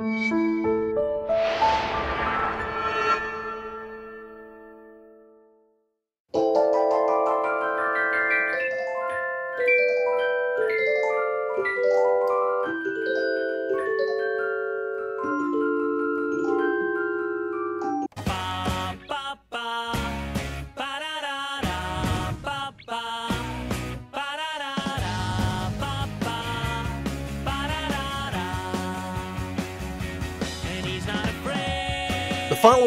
The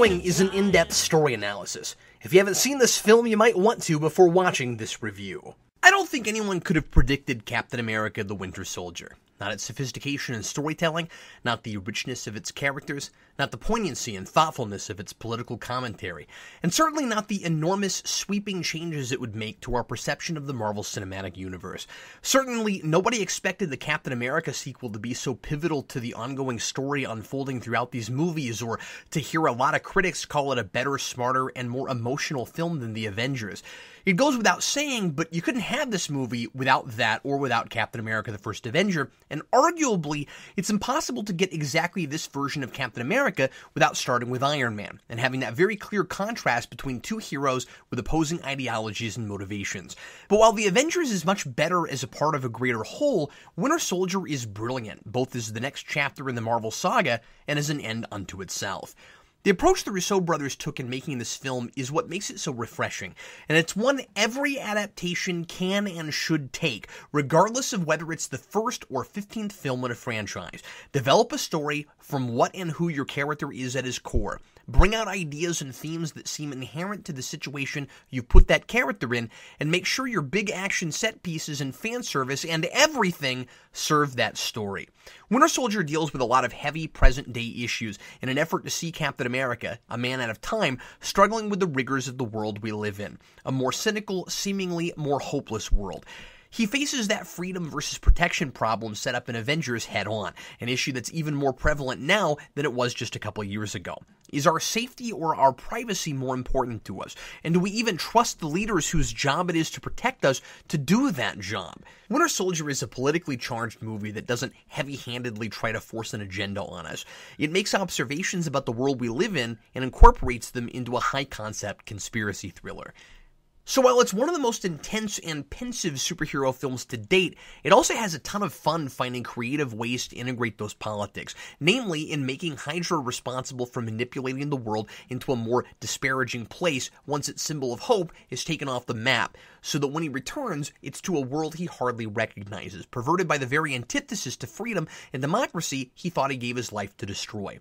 following is an in depth story analysis. If you haven't seen this film, you might want to before watching this review. I don't think anyone could have predicted Captain America the Winter Soldier. Not its sophistication in storytelling, not the richness of its characters, not the poignancy and thoughtfulness of its political commentary, and certainly not the enormous sweeping changes it would make to our perception of the Marvel Cinematic Universe. Certainly, nobody expected the Captain America sequel to be so pivotal to the ongoing story unfolding throughout these movies, or to hear a lot of critics call it a better, smarter, and more emotional film than The Avengers. It goes without saying, but you couldn't have this movie without that or without Captain America the First Avenger, and arguably, it's impossible to get exactly this version of Captain America without starting with Iron Man, and having that very clear contrast between two heroes with opposing ideologies and motivations. But while The Avengers is much better as a part of a greater whole, Winter Soldier is brilliant, both as the next chapter in the Marvel saga and as an end unto itself. The approach the Russo brothers took in making this film is what makes it so refreshing, and it's one every adaptation can and should take, regardless of whether it's the first or 15th film in a franchise. Develop a story from what and who your character is at his core. Bring out ideas and themes that seem inherent to the situation you put that character in, and make sure your big action set pieces and fan service and everything serve that story. Winter Soldier deals with a lot of heavy present day issues in an effort to see Captain America, a man out of time, struggling with the rigors of the world we live in. A more cynical, seemingly more hopeless world. He faces that freedom versus protection problem set up in Avengers head on, an issue that's even more prevalent now than it was just a couple years ago. Is our safety or our privacy more important to us? And do we even trust the leaders whose job it is to protect us to do that job? Winter Soldier is a politically charged movie that doesn't heavy handedly try to force an agenda on us. It makes observations about the world we live in and incorporates them into a high concept conspiracy thriller. So while it's one of the most intense and pensive superhero films to date, it also has a ton of fun finding creative ways to integrate those politics, namely in making Hydra responsible for manipulating the world into a more disparaging place once its symbol of hope is taken off the map, so that when he returns, it's to a world he hardly recognizes, perverted by the very antithesis to freedom and democracy he thought he gave his life to destroy.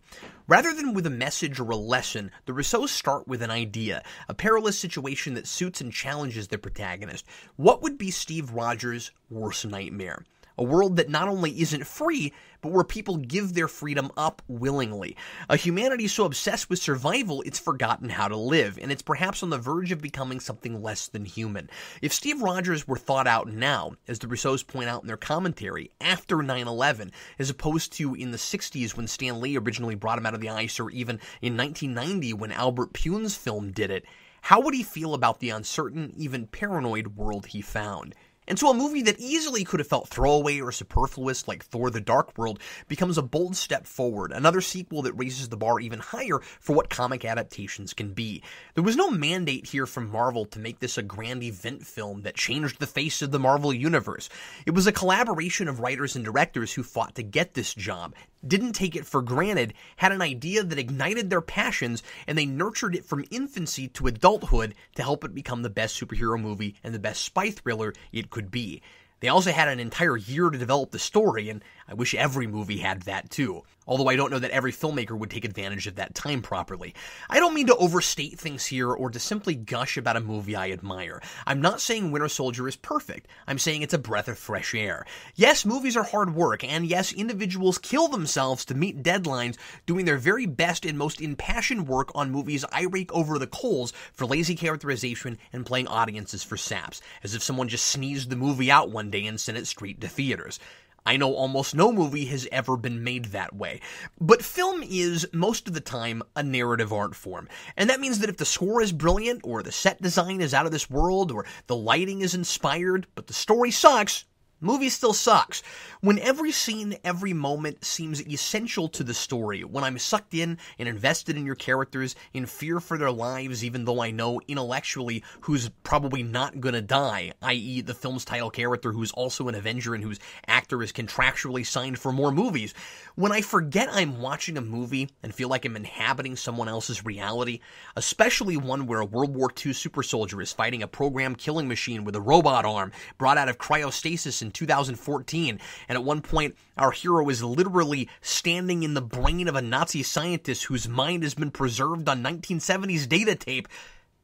Rather than with a message or a lesson, the Russos start with an idea, a perilous situation that suits and challenges their protagonist. What would be Steve Rogers' worst nightmare? A world that not only isn't free, but where people give their freedom up willingly. A humanity so obsessed with survival it's forgotten how to live, and it's perhaps on the verge of becoming something less than human. If Steve Rogers were thought out now, as the Russos point out in their commentary, after 9 11, as opposed to in the 60s when Stan Lee originally brought him out of the ice, or even in 1990 when Albert Pyun's film did it, how would he feel about the uncertain, even paranoid world he found? And so a movie that easily could have felt throwaway or superfluous like Thor the Dark World becomes a bold step forward, another sequel that raises the bar even higher for what comic adaptations can be. There was no mandate here from Marvel to make this a grand event film that changed the face of the Marvel Universe. It was a collaboration of writers and directors who fought to get this job, didn't take it for granted, had an idea that ignited their passions, and they nurtured it from infancy to adulthood to help it become the best superhero movie and the best spy thriller it could be. They also had an entire year to develop the story, and I wish every movie had that too. Although I don't know that every filmmaker would take advantage of that time properly. I don't mean to overstate things here or to simply gush about a movie I admire. I'm not saying Winter Soldier is perfect. I'm saying it's a breath of fresh air. Yes, movies are hard work, and yes, individuals kill themselves to meet deadlines doing their very best and most impassioned work on movies I rake over the coals for lazy characterization and playing audiences for saps, as if someone just sneezed the movie out one day and sent it straight to theaters. I know almost no movie has ever been made that way. But film is, most of the time, a narrative art form. And that means that if the score is brilliant, or the set design is out of this world, or the lighting is inspired, but the story sucks, movie still sucks. When every scene, every moment seems essential to the story, when I'm sucked in and invested in your characters, in fear for their lives, even though I know intellectually who's probably not gonna die, i.e., the film's title character who's also an Avenger and whose actor is contractually signed for more movies, when I forget I'm watching a movie and feel like I'm inhabiting someone else's reality, especially one where a World War II super soldier is fighting a programmed killing machine with a robot arm brought out of cryostasis in 2014, and at one point our hero is literally standing in the brain of a Nazi scientist whose mind has been preserved on 1970s data tape.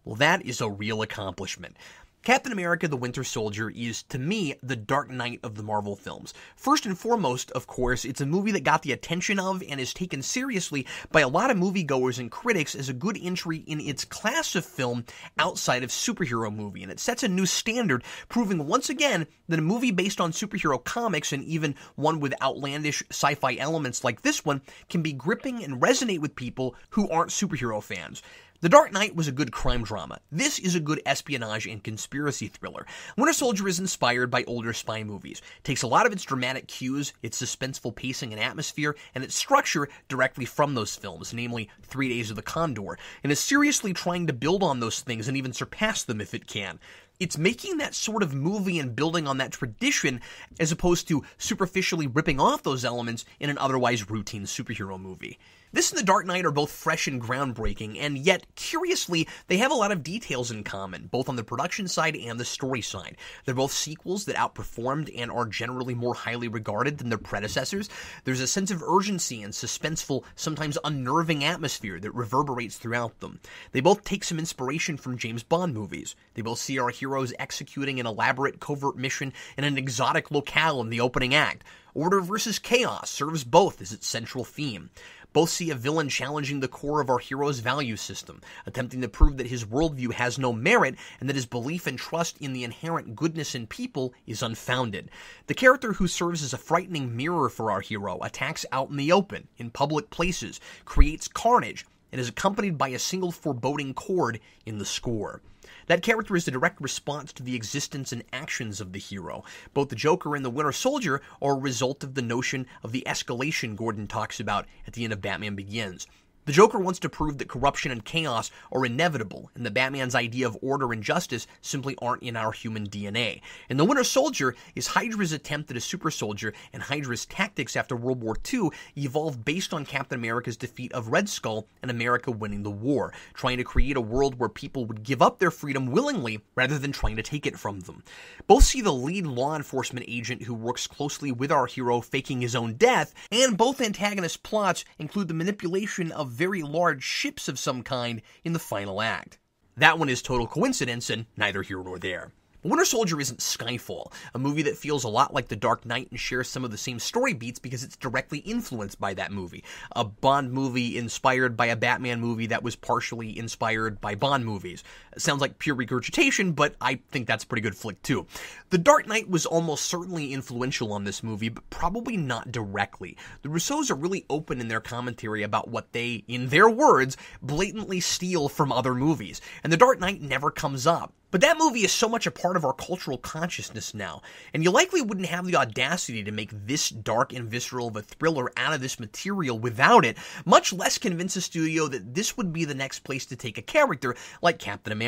Well, that is a real accomplishment. Captain America the Winter Soldier is, to me, the Dark Knight of the Marvel films. First and foremost, of course, it's a movie that got the attention of and is taken seriously by a lot of moviegoers and critics as a good entry in its class of film outside of superhero movie. And it sets a new standard, proving once again that a movie based on superhero comics and even one with outlandish sci fi elements like this one can be gripping and resonate with people who aren't superhero fans. The Dark Knight was a good crime drama. This is a good espionage and conspiracy thriller. Winter Soldier is inspired by older spy movies, takes a lot of its dramatic cues, its suspenseful pacing and atmosphere, and its structure directly from those films, namely Three Days of the Condor, and is seriously trying to build on those things and even surpass them if it can it's making that sort of movie and building on that tradition as opposed to superficially ripping off those elements in an otherwise routine superhero movie. This and The Dark Knight are both fresh and groundbreaking, and yet, curiously, they have a lot of details in common, both on the production side and the story side. They're both sequels that outperformed and are generally more highly regarded than their predecessors. There's a sense of urgency and suspenseful, sometimes unnerving atmosphere that reverberates throughout them. They both take some inspiration from James Bond movies. They both see our heroes executing an elaborate covert mission in an exotic locale in the opening act. Order versus chaos serves both as its central theme. Both see a villain challenging the core of our hero's value system, attempting to prove that his worldview has no merit and that his belief and trust in the inherent goodness in people is unfounded. The character who serves as a frightening mirror for our hero attacks out in the open, in public places, creates carnage, and is accompanied by a single foreboding chord in the score. That character is a direct response to the existence and actions of the hero. Both the Joker and the Winter Soldier are a result of the notion of the escalation Gordon talks about at the end of Batman Begins. The Joker wants to prove that corruption and chaos are inevitable, and the Batman's idea of order and justice simply aren't in our human DNA. And the Winter Soldier is Hydra's attempt at a super soldier, and Hydra's tactics after World War II evolved based on Captain America's defeat of Red Skull and America winning the war, trying to create a world where people would give up their freedom willingly rather than trying to take it from them. Both see the lead law enforcement agent who works closely with our hero faking his own death, and both antagonist plots include the manipulation of very large ships of some kind in the final act. That one is total coincidence and neither here nor there. Winter Soldier isn't Skyfall, a movie that feels a lot like The Dark Knight and shares some of the same story beats because it's directly influenced by that movie. A Bond movie inspired by a Batman movie that was partially inspired by Bond movies. Sounds like pure regurgitation, but I think that's a pretty good flick too. The Dark Knight was almost certainly influential on this movie, but probably not directly. The Russos are really open in their commentary about what they, in their words, blatantly steal from other movies, and The Dark Knight never comes up. But that movie is so much a part of our cultural consciousness now, and you likely wouldn't have the audacity to make this dark and visceral of a thriller out of this material without it, much less convince a studio that this would be the next place to take a character like Captain America.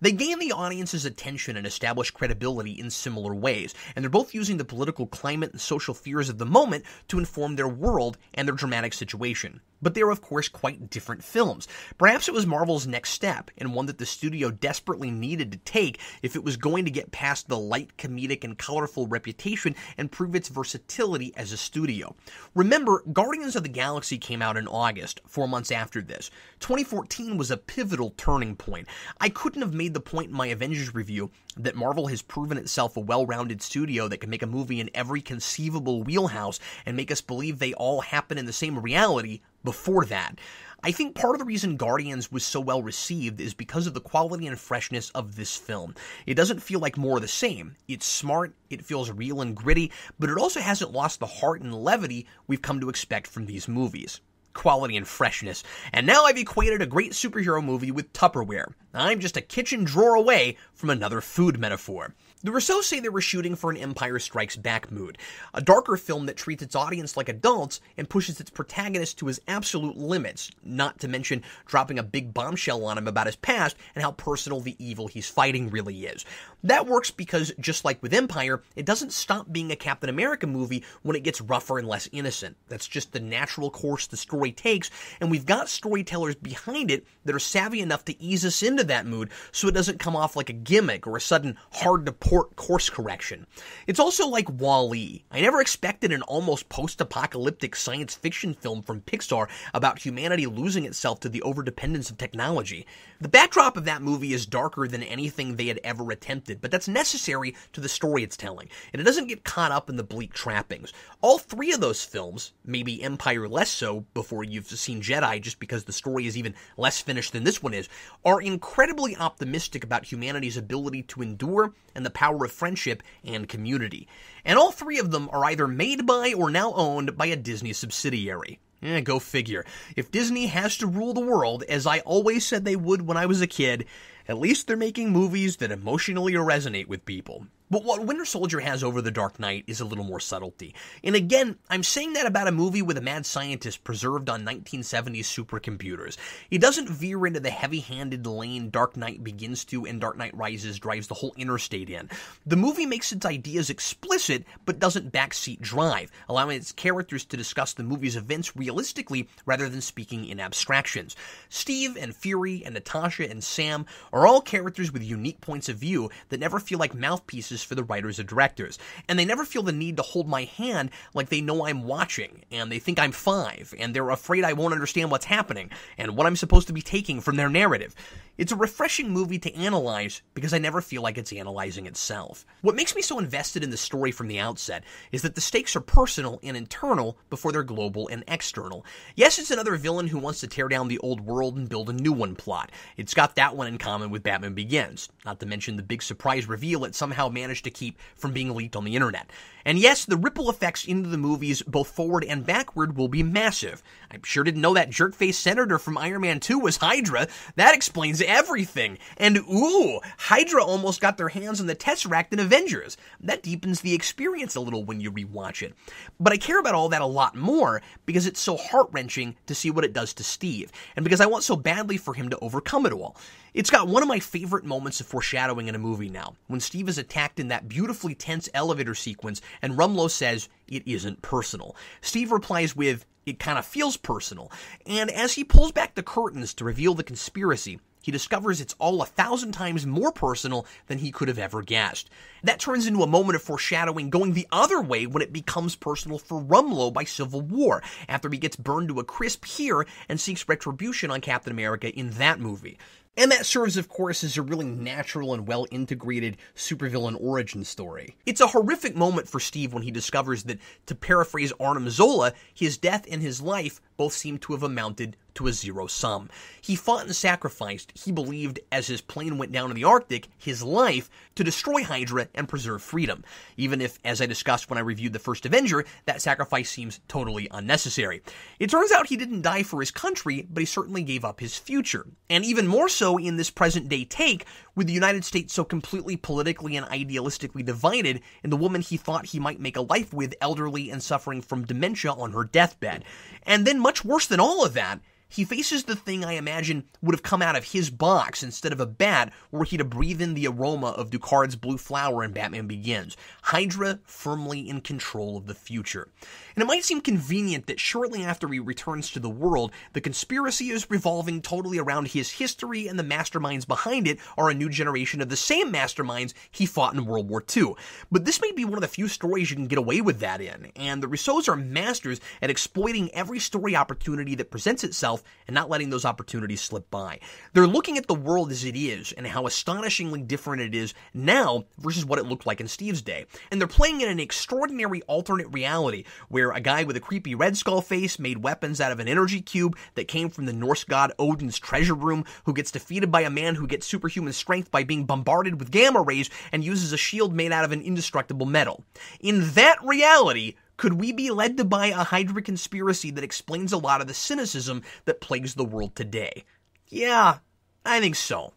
They gain the audience's attention and establish credibility in similar ways, and they're both using the political climate and social fears of the moment to inform their world and their dramatic situation. But they are, of course, quite different films. Perhaps it was Marvel's next step, and one that the studio desperately needed to take if it was going to get past the light, comedic, and colorful reputation and prove its versatility as a studio. Remember, Guardians of the Galaxy came out in August, four months after this. 2014 was a pivotal turning point. I couldn't have made the point in my Avengers review that Marvel has proven itself a well rounded studio that can make a movie in every conceivable wheelhouse and make us believe they all happen in the same reality before that. I think part of the reason Guardians was so well received is because of the quality and freshness of this film. It doesn't feel like more of the same. It's smart, it feels real and gritty, but it also hasn't lost the heart and levity we've come to expect from these movies quality and freshness. And now I've equated a great superhero movie with Tupperware. I'm just a kitchen drawer away from another food metaphor. The Russos say they were shooting for an Empire Strikes Back mood, a darker film that treats its audience like adults and pushes its protagonist to his absolute limits, not to mention dropping a big bombshell on him about his past and how personal the evil he's fighting really is. That works because, just like with Empire, it doesn't stop being a Captain America movie when it gets rougher and less innocent. That's just the natural course the story takes, and we've got storytellers behind it that are savvy enough to ease us into that mood so it doesn't come off like a gimmick or a sudden hard to course correction. It's also like Wall-E. I never expected an almost post-apocalyptic science fiction film from Pixar about humanity losing itself to the overdependence of technology. The backdrop of that movie is darker than anything they had ever attempted, but that's necessary to the story it's telling, and it doesn't get caught up in the bleak trappings. All three of those films, maybe Empire less so before you've seen Jedi just because the story is even less finished than this one is, are incredibly optimistic about humanity's ability to endure and the power of friendship and community. And all three of them are either made by or now owned by a Disney subsidiary. Eh, go figure. If Disney has to rule the world, as I always said they would when I was a kid, at least they're making movies that emotionally resonate with people. But what Winter Soldier has over The Dark Knight is a little more subtlety. And again, I'm saying that about a movie with a mad scientist preserved on 1970s supercomputers. It doesn't veer into the heavy handed lane Dark Knight begins to and Dark Knight Rises drives the whole interstate in. The movie makes its ideas explicit, but doesn't backseat drive, allowing its characters to discuss the movie's events realistically rather than speaking in abstractions. Steve and Fury and Natasha and Sam are all characters with unique points of view that never feel like mouthpieces for the writers or directors. And they never feel the need to hold my hand like they know I'm watching, and they think I'm five, and they're afraid I won't understand what's happening, and what I'm supposed to be taking from their narrative. It's a refreshing movie to analyze because I never feel like it's analyzing itself. What makes me so invested in the story from the outset is that the stakes are personal and internal before they're global and external. Yes, it's another villain who wants to tear down the old world and build a new one plot. It's got that one in common with Batman Begins, not to mention the big surprise reveal it somehow managed to keep from being leaked on the internet. And yes, the ripple effects into the movies, both forward and backward, will be massive. I sure didn't know that jerkface senator from Iron Man 2 was Hydra. That explains everything. And ooh, Hydra almost got their hands on the Tesseract in Avengers. That deepens the experience a little when you rewatch it. But I care about all that a lot more because it's so heart wrenching to see what it does to Steve, and because I want so badly for him to overcome it all. It's got one of my favorite moments of foreshadowing in a movie now, when Steve is attacked in that beautifully tense elevator sequence and Rumlow says, It isn't personal. Steve replies with, It kind of feels personal. And as he pulls back the curtains to reveal the conspiracy, he discovers it's all a thousand times more personal than he could have ever guessed. That turns into a moment of foreshadowing going the other way when it becomes personal for Rumlow by Civil War, after he gets burned to a crisp here and seeks retribution on Captain America in that movie. And that serves, of course, as a really natural and well integrated supervillain origin story. It's a horrific moment for Steve when he discovers that, to paraphrase Arnim Zola, his death and his life both seem to have amounted to a zero sum. He fought and sacrificed, he believed, as his plane went down in the Arctic, his life to destroy Hydra and preserve freedom. Even if, as I discussed when I reviewed The First Avenger, that sacrifice seems totally unnecessary. It turns out he didn't die for his country, but he certainly gave up his future. And even more so in this present day take, with the United States so completely politically and idealistically divided, and the woman he thought he might make a life with elderly and suffering from dementia on her deathbed. And then much worse than all of that, he faces the thing I imagine would have come out of his box instead of a bat were he to breathe in the aroma of Ducard's blue flower in Batman Begins. Hydra firmly in control of the future. And it might seem convenient that shortly after he returns to the world, the conspiracy is revolving totally around his history and the masterminds behind it are a new generation of the same masterminds he fought in World War II. But this may be one of the few stories you can get away with that in, and the Russos are masters at exploiting every story opportunity that presents itself and not letting those opportunities slip by. They're looking at the world as it is and how astonishingly different it is now versus what it looked like in Steve's day. And they're playing in an extraordinary alternate reality where a guy with a creepy red skull face made weapons out of an energy cube that came from the Norse god Odin's treasure room, who gets defeated by a man who gets superhuman strength by being bombarded with gamma rays and uses a shield made out of an indestructible metal. In that reality, could we be led to buy a Hydra conspiracy that explains a lot of the cynicism that plagues the world today? Yeah, I think so.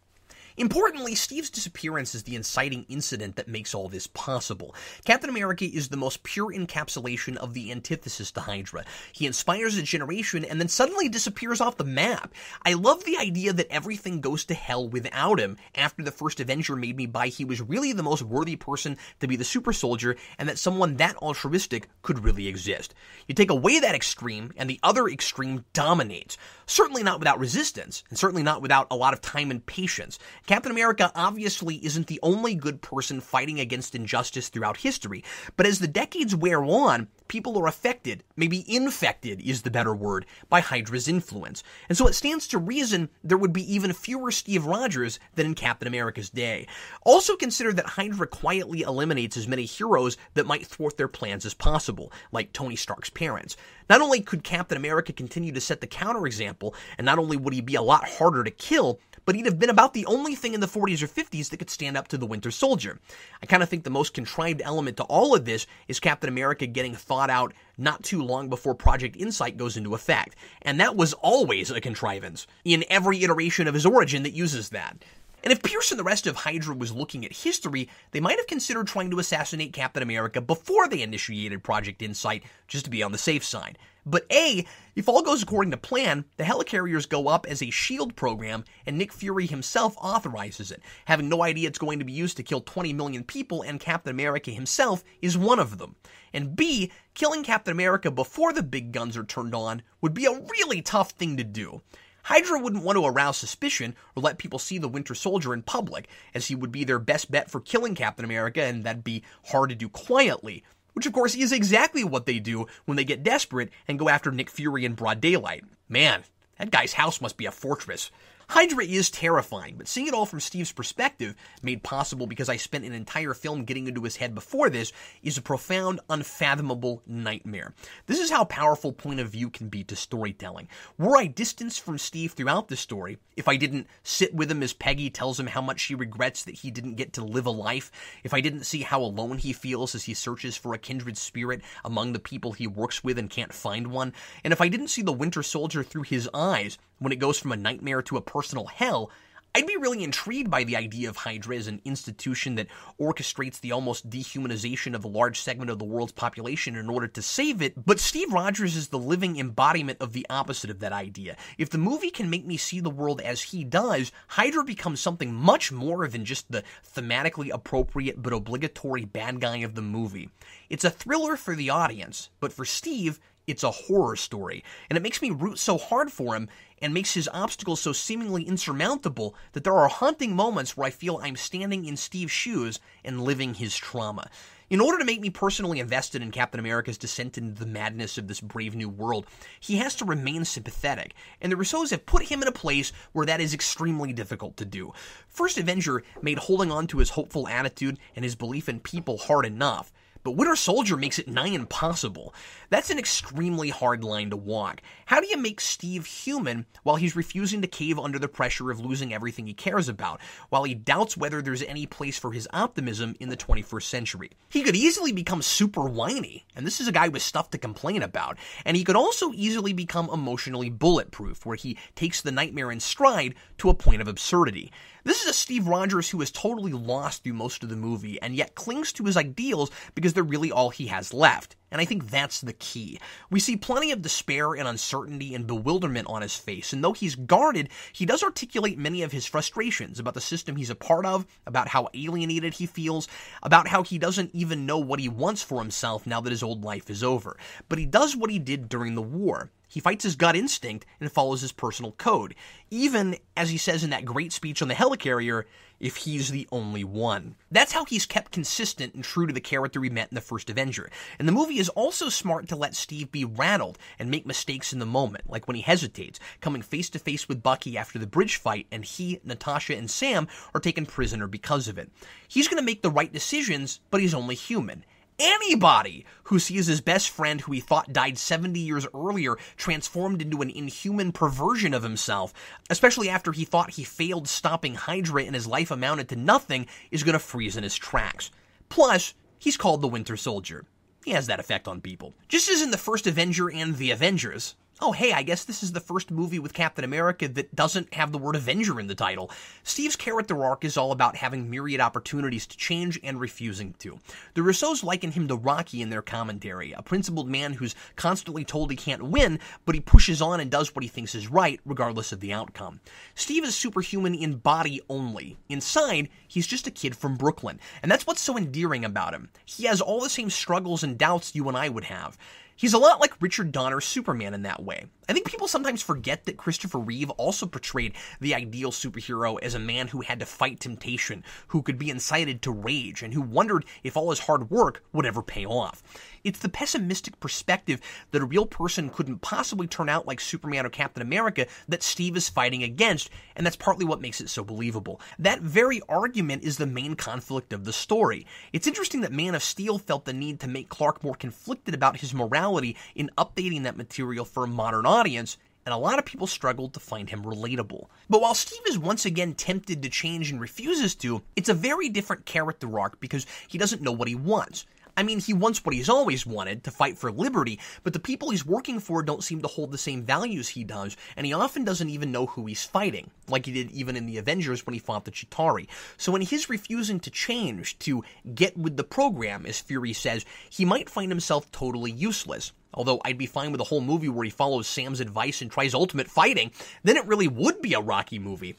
Importantly, Steve's disappearance is the inciting incident that makes all this possible. Captain America is the most pure encapsulation of the antithesis to Hydra. He inspires a generation and then suddenly disappears off the map. I love the idea that everything goes to hell without him after the first Avenger made me buy he was really the most worthy person to be the super soldier and that someone that altruistic could really exist. You take away that extreme and the other extreme dominates. Certainly not without resistance, and certainly not without a lot of time and patience. Captain America obviously isn't the only good person fighting against injustice throughout history, but as the decades wear on, people are affected, maybe infected is the better word, by Hydra's influence. And so it stands to reason there would be even fewer Steve Rogers than in Captain America's day. Also consider that Hydra quietly eliminates as many heroes that might thwart their plans as possible, like Tony Stark's parents. Not only could Captain America continue to set the counterexample, and not only would he be a lot harder to kill, but he'd have been about the only thing in the 40s or 50s that could stand up to the Winter Soldier. I kind of think the most contrived element to all of this is Captain America getting thought out not too long before Project Insight goes into effect. And that was always a contrivance in every iteration of his origin that uses that. And if Pierce and the rest of Hydra was looking at history, they might have considered trying to assassinate Captain America before they initiated Project Insight, just to be on the safe side. But A, if all goes according to plan, the helicarriers go up as a shield program, and Nick Fury himself authorizes it, having no idea it's going to be used to kill 20 million people, and Captain America himself is one of them. And B, killing Captain America before the big guns are turned on would be a really tough thing to do. Hydra wouldn't want to arouse suspicion or let people see the Winter Soldier in public, as he would be their best bet for killing Captain America, and that'd be hard to do quietly. Which, of course, is exactly what they do when they get desperate and go after Nick Fury in broad daylight. Man, that guy's house must be a fortress. Hydra is terrifying, but seeing it all from Steve's perspective, made possible because I spent an entire film getting into his head before this, is a profound, unfathomable nightmare. This is how powerful point of view can be to storytelling. Were I distanced from Steve throughout the story, if I didn't sit with him as Peggy tells him how much she regrets that he didn't get to live a life, if I didn't see how alone he feels as he searches for a kindred spirit among the people he works with and can't find one, and if I didn't see the Winter Soldier through his eyes when it goes from a nightmare to a personal hell, I'd be really intrigued by the idea of Hydra as an institution that orchestrates the almost dehumanization of a large segment of the world's population in order to save it, but Steve Rogers is the living embodiment of the opposite of that idea. If the movie can make me see the world as he does, Hydra becomes something much more than just the thematically appropriate but obligatory bad guy of the movie. It's a thriller for the audience, but for Steve, it's a horror story, and it makes me root so hard for him and makes his obstacles so seemingly insurmountable that there are haunting moments where I feel I'm standing in Steve's shoes and living his trauma. In order to make me personally invested in Captain America's descent into the madness of this brave new world, he has to remain sympathetic, and the Russos have put him in a place where that is extremely difficult to do. First Avenger made holding on to his hopeful attitude and his belief in people hard enough. But Winter Soldier makes it nigh impossible. That's an extremely hard line to walk. How do you make Steve human while he's refusing to cave under the pressure of losing everything he cares about, while he doubts whether there's any place for his optimism in the 21st century? He could easily become super whiny, and this is a guy with stuff to complain about, and he could also easily become emotionally bulletproof, where he takes the nightmare in stride to a point of absurdity. This is a Steve Rogers who is totally lost through most of the movie and yet clings to his ideals because they're really all he has left. And I think that's the key. We see plenty of despair and uncertainty and bewilderment on his face, and though he's guarded, he does articulate many of his frustrations about the system he's a part of, about how alienated he feels, about how he doesn't even know what he wants for himself now that his old life is over. But he does what he did during the war. He fights his gut instinct and follows his personal code, even as he says in that great speech on the helicarrier, if he's the only one. That's how he's kept consistent and true to the character we met in the first Avenger. And the movie is also smart to let Steve be rattled and make mistakes in the moment, like when he hesitates, coming face to face with Bucky after the bridge fight, and he, Natasha, and Sam are taken prisoner because of it. He's going to make the right decisions, but he's only human anybody who sees his best friend who he thought died 70 years earlier transformed into an inhuman perversion of himself, especially after he thought he failed stopping Hydra and his life amounted to nothing, is going to freeze in his tracks. Plus, he's called the Winter Soldier. He has that effect on people. Just as in the first Avenger and the Avengers, oh, hey, I guess this is the first movie with Captain America that doesn't have the word Avenger in the title. Steve's character arc is all about having myriad opportunities to change and refusing to. The Russos liken him to Rocky in their commentary, a principled man who's constantly told he can't win, but he pushes on and does what he thinks is right, regardless of the outcome. Steve is superhuman in body only. Inside, he's just a kid from Brooklyn, and that's what's so endearing about him. He has all the same struggles and doubts you and I would have. He's a lot like Richard Donner's Superman in that way. I think people sometimes forget that Christopher Reeve also portrayed the ideal superhero as a man who had to fight temptation, who could be incited to rage, and who wondered if all his hard work would ever pay off. It's the pessimistic perspective that a real person couldn't possibly turn out like Superman or Captain America that Steve is fighting against, and that's partly what makes it so believable. That very argument is the main conflict of the story. It's interesting that Man of Steel felt the need to make Clark more conflicted about his morality in updating that material for a modern audience, and a lot of people struggled to find him relatable. But while Steve is once again tempted to change and refuses to, it's a very different character arc because he doesn't know what he wants. I mean, he wants what he's always wanted to fight for liberty, but the people he's working for don't seem to hold the same values he does, and he often doesn't even know who he's fighting, like he did even in the Avengers when he fought the Chitauri. So in his refusing to change, to get with the program, as Fury says, he might find himself totally useless. Although I'd be fine with a whole movie where he follows Sam's advice and tries ultimate fighting, then it really would be a Rocky movie.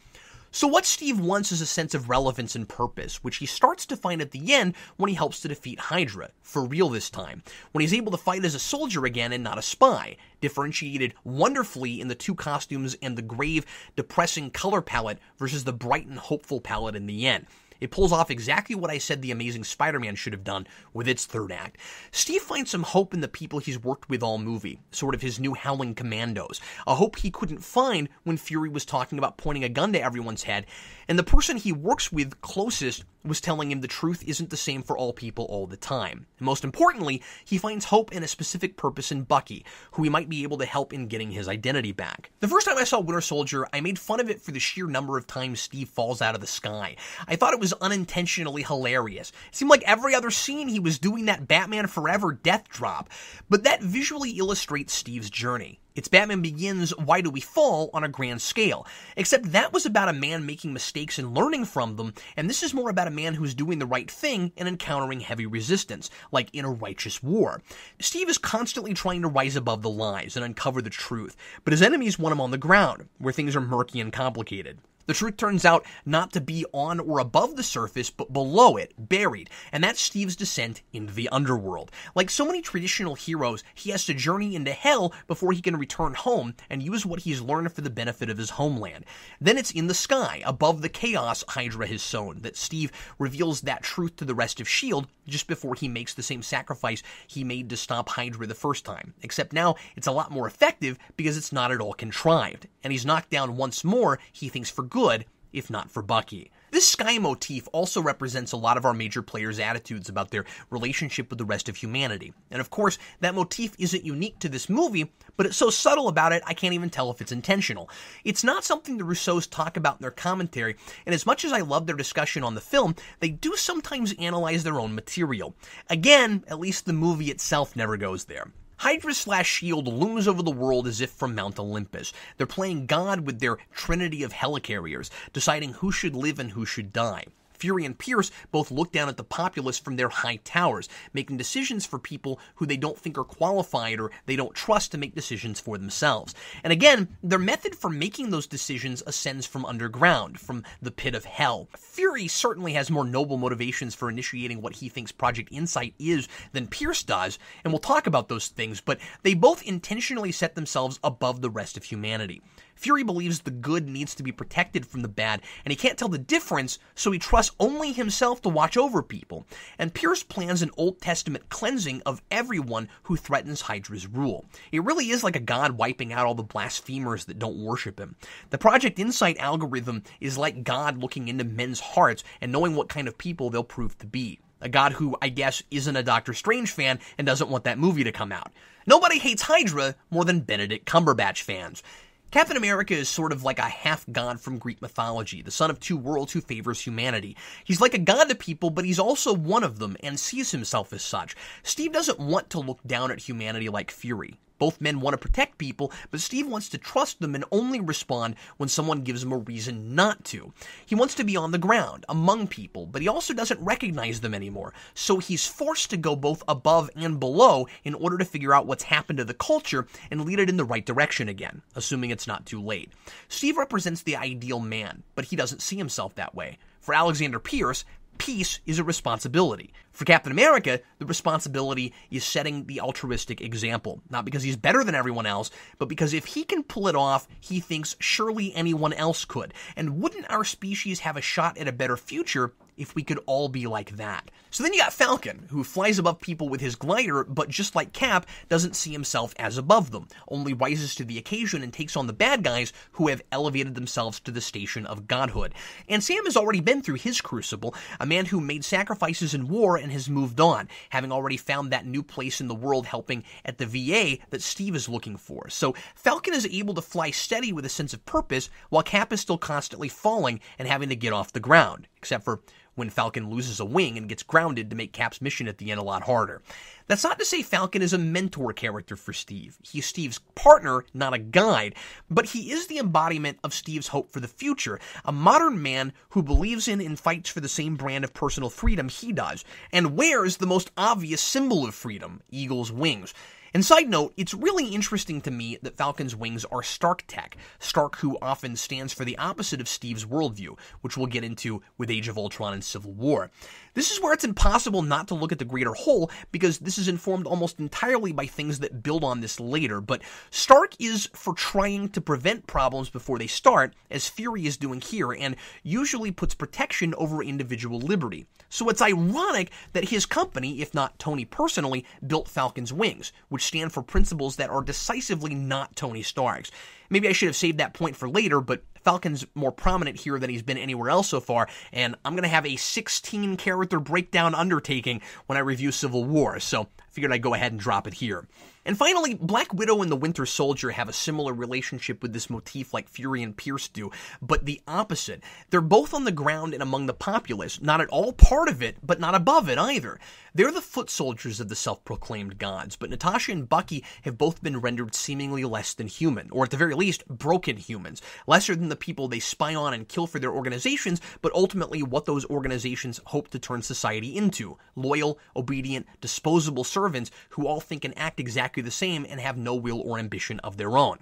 So, what Steve wants is a sense of relevance and purpose, which he starts to find at the end when he helps to defeat Hydra, for real this time, when he's able to fight as a soldier again and not a spy, differentiated wonderfully in the two costumes and the grave, depressing color palette versus the bright and hopeful palette in the end. It pulls off exactly what I said The Amazing Spider Man should have done with its third act. Steve finds some hope in the people he's worked with all movie, sort of his new Howling Commandos, a hope he couldn't find when Fury was talking about pointing a gun to everyone's head, and the person he works with closest was telling him the truth isn't the same for all people all the time. And most importantly, he finds hope and a specific purpose in Bucky, who he might be able to help in getting his identity back. The first time I saw Winter Soldier, I made fun of it for the sheer number of times Steve falls out of the sky. I thought it was unintentionally hilarious. It seemed like every other scene he was doing that Batman Forever death drop, but that visually illustrates Steve's journey. It's Batman Begins Why Do We Fall on a grand scale. Except that was about a man making mistakes and learning from them, and this is more about a man who's doing the right thing and encountering heavy resistance, like in a righteous war. Steve is constantly trying to rise above the lies and uncover the truth, but his enemies want him on the ground, where things are murky and complicated. The truth turns out not to be on or above the surface, but below it, buried, and that's Steve's descent into the underworld. Like so many traditional heroes, he has to journey into hell before he can return home and use what he's learned for the benefit of his homeland. Then it's in the sky, above the chaos Hydra has sown, that Steve reveals that truth to the rest of S.H.I.E.L.D. just before he makes the same sacrifice he made to stop Hydra the first time. Except now, it's a lot more effective because it's not at all contrived. And he's knocked down once more, he thinks for good, if not for Bucky. This sky motif also represents a lot of our major players' attitudes about their relationship with the rest of humanity. And of course, that motif isn't unique to this movie, but it's so subtle about it, I can't even tell if it's intentional. It's not something the Russos talk about in their commentary, and as much as I love their discussion on the film, they do sometimes analyze their own material. Again, at least the movie itself never goes there. Hydra slash Shield looms over the world as if from Mount Olympus. They're playing God with their trinity of helicarriers, deciding who should live and who should die. Fury and Pierce both look down at the populace from their high towers, making decisions for people who they don't think are qualified or they don't trust to make decisions for themselves. And again, their method for making those decisions ascends from underground, from the pit of hell. Fury certainly has more noble motivations for initiating what he thinks Project Insight is than Pierce does, and we'll talk about those things, but they both intentionally set themselves above the rest of humanity. Fury believes the good needs to be protected from the bad, and he can't tell the difference, so he trusts only himself to watch over people. And Pierce plans an Old Testament cleansing of everyone who threatens Hydra's rule. It really is like a god wiping out all the blasphemers that don't worship him. The Project Insight algorithm is like God looking into men's hearts and knowing what kind of people they'll prove to be. A god who, I guess, isn't a Doctor Strange fan and doesn't want that movie to come out. Nobody hates Hydra more than Benedict Cumberbatch fans. Captain America is sort of like a half god from Greek mythology, the son of two worlds who favors humanity. He's like a god to people, but he's also one of them and sees himself as such. Steve doesn't want to look down at humanity like Fury. Both men want to protect people, but Steve wants to trust them and only respond when someone gives him a reason not to. He wants to be on the ground, among people, but he also doesn't recognize them anymore, so he's forced to go both above and below in order to figure out what's happened to the culture and lead it in the right direction again, assuming it's not too late. Steve represents the ideal man, but he doesn't see himself that way. For Alexander Pierce, peace is a responsibility. For Captain America, the responsibility is setting the altruistic example. Not because he's better than everyone else, but because if he can pull it off, he thinks surely anyone else could. And wouldn't our species have a shot at a better future if we could all be like that. So then you got Falcon, who flies above people with his glider, but just like Cap, doesn't see himself as above them, only rises to the occasion and takes on the bad guys who have elevated themselves to the station of godhood. And Sam has already been through his crucible, a man who made sacrifices in war and has moved on, having already found that new place in the world helping at the VA that Steve is looking for. So Falcon is able to fly steady with a sense of purpose, while Cap is still constantly falling and having to get off the ground, except for when Falcon loses a wing and gets grounded to make Cap's mission at the end a lot harder. That's not to say Falcon is a mentor character for Steve. He's Steve's partner, not a guide, but he is the embodiment of Steve's hope for the future, a modern man who believes in and fights for the same brand of personal freedom he does, and wears the most obvious symbol of freedom, Eagle's wings. And side note, it's really interesting to me that Falcon's wings are Stark tech. Stark, who often stands for the opposite of Steve's worldview, which we'll get into with Age of Ultron and Civil War. This is where it's impossible not to look at the greater whole because this is informed almost entirely by things that build on this later. But Stark is for trying to prevent problems before they start, as Fury is doing here, and usually puts protection over individual liberty. So it's ironic that his company, if not Tony personally, built Falcon's wings, which stand for principles that are decisively not Tony Stark's. Maybe I should have saved that point for later, but Falcon's more prominent here than he's been anywhere else so far, and I'm going to have a 16 character breakdown undertaking when I review Civil War, so I figured I'd go ahead and drop it here. And finally, Black Widow and the Winter Soldier have a similar relationship with this motif like Fury and Pierce do, but the opposite. They're both on the ground and among the populace, not at all part of it, but not above it either. They're the foot soldiers of the self proclaimed gods, but Natasha and Bucky have both been rendered seemingly less than human, or at the very least, broken humans. Lesser than the people they spy on and kill for their organizations, but ultimately what those organizations hope to turn society into loyal, obedient, disposable servants who all think and act exactly exactly the same and have no will or ambition of their own.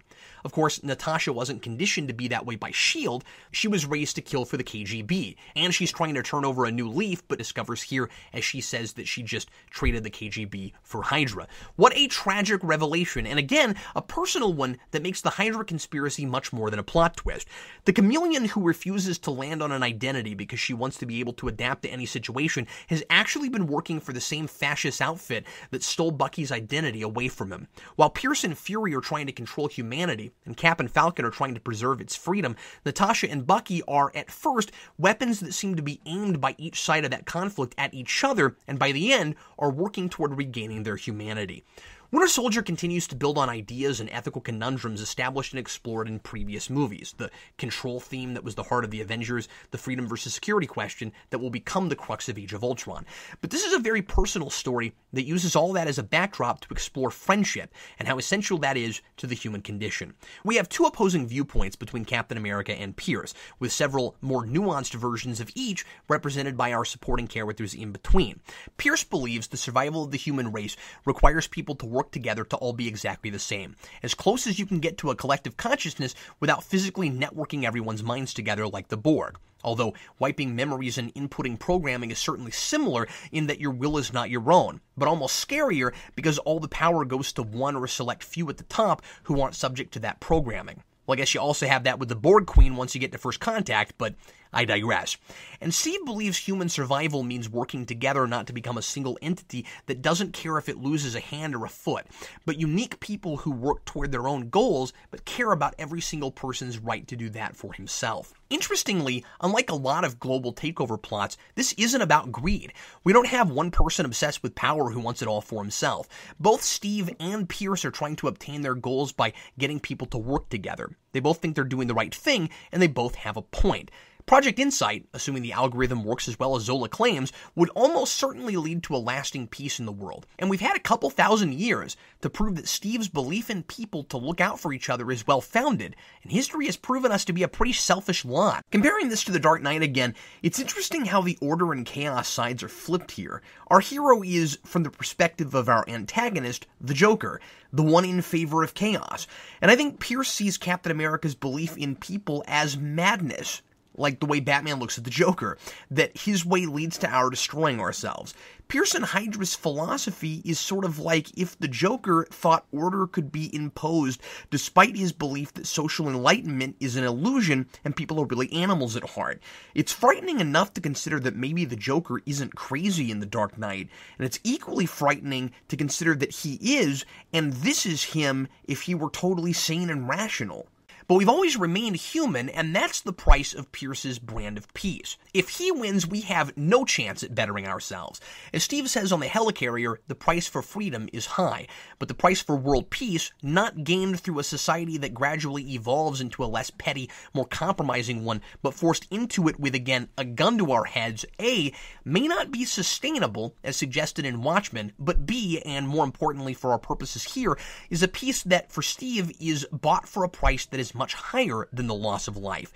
Of course, Natasha wasn't conditioned to be that way by S.H.I.E.L.D., she was raised to kill for the KGB, and she's trying to turn over a new leaf, but discovers here as she says that she just traded the KGB for Hydra. What a tragic revelation, and again, a personal one that makes the Hydra conspiracy much more than a plot twist. The chameleon who refuses to land on an identity because she wants to be able to adapt to any situation has actually been working for the same fascist outfit that stole Bucky's identity away from him. While Pierce and Fury are trying to control humanity, and Cap and Falcon are trying to preserve its freedom, Natasha and Bucky are, at first, weapons that seem to be aimed by each side of that conflict at each other, and by the end, are working toward regaining their humanity. Winter Soldier continues to build on ideas and ethical conundrums established and explored in previous movies. The control theme that was the heart of the Avengers, the freedom versus security question that will become the crux of Age of Ultron. But this is a very personal story that uses all that as a backdrop to explore friendship and how essential that is to the human condition. We have two opposing viewpoints between Captain America and Pierce, with several more nuanced versions of each represented by our supporting characters in between. Pierce believes the survival of the human race requires people to work together to all be exactly the same, as close as you can get to a collective consciousness without physically networking everyone's minds together like the Borg. Although wiping memories and inputting programming is certainly similar in that your will is not your own, but almost scarier because all the power goes to one or a select few at the top who aren't subject to that programming. Well, I guess you also have that with the Borg Queen once you get to first contact, but I digress. And Steve believes human survival means working together not to become a single entity that doesn't care if it loses a hand or a foot, but unique people who work toward their own goals but care about every single person's right to do that for himself. Interestingly, unlike a lot of global takeover plots, this isn't about greed. We don't have one person obsessed with power who wants it all for himself. Both Steve and Pierce are trying to obtain their goals by getting people to work together. They both think they're doing the right thing, and they both have a point. Project Insight, assuming the algorithm works as well as Zola claims, would almost certainly lead to a lasting peace in the world. And we've had a couple thousand years to prove that Steve's belief in people to look out for each other is well founded, and history has proven us to be a pretty selfish lot. Comparing this to The Dark Knight again, it's interesting how the order and chaos sides are flipped here. Our hero is, from the perspective of our antagonist, the Joker, the one in favor of chaos. And I think Pierce sees Captain America's belief in people as madness like the way Batman looks at the Joker, that his way leads to our destroying ourselves. Pearson Hydra's philosophy is sort of like if the Joker thought order could be imposed despite his belief that social enlightenment is an illusion and people are really animals at heart. It's frightening enough to consider that maybe the Joker isn't crazy in The Dark Knight, and it's equally frightening to consider that he is, and this is him if he were totally sane and rational. But we've always remained human, and that's the price of Pierce's brand of peace. If he wins, we have no chance at bettering ourselves. As Steve says on the helicarrier, the price for freedom is high, but the price for world peace, not gained through a society that gradually evolves into a less petty, more compromising one, but forced into it with, again, a gun to our heads, A, may not be sustainable, as suggested in Watchmen, but B, and more importantly for our purposes here, is a peace that, for Steve, is bought for a price that is much higher than the loss of life.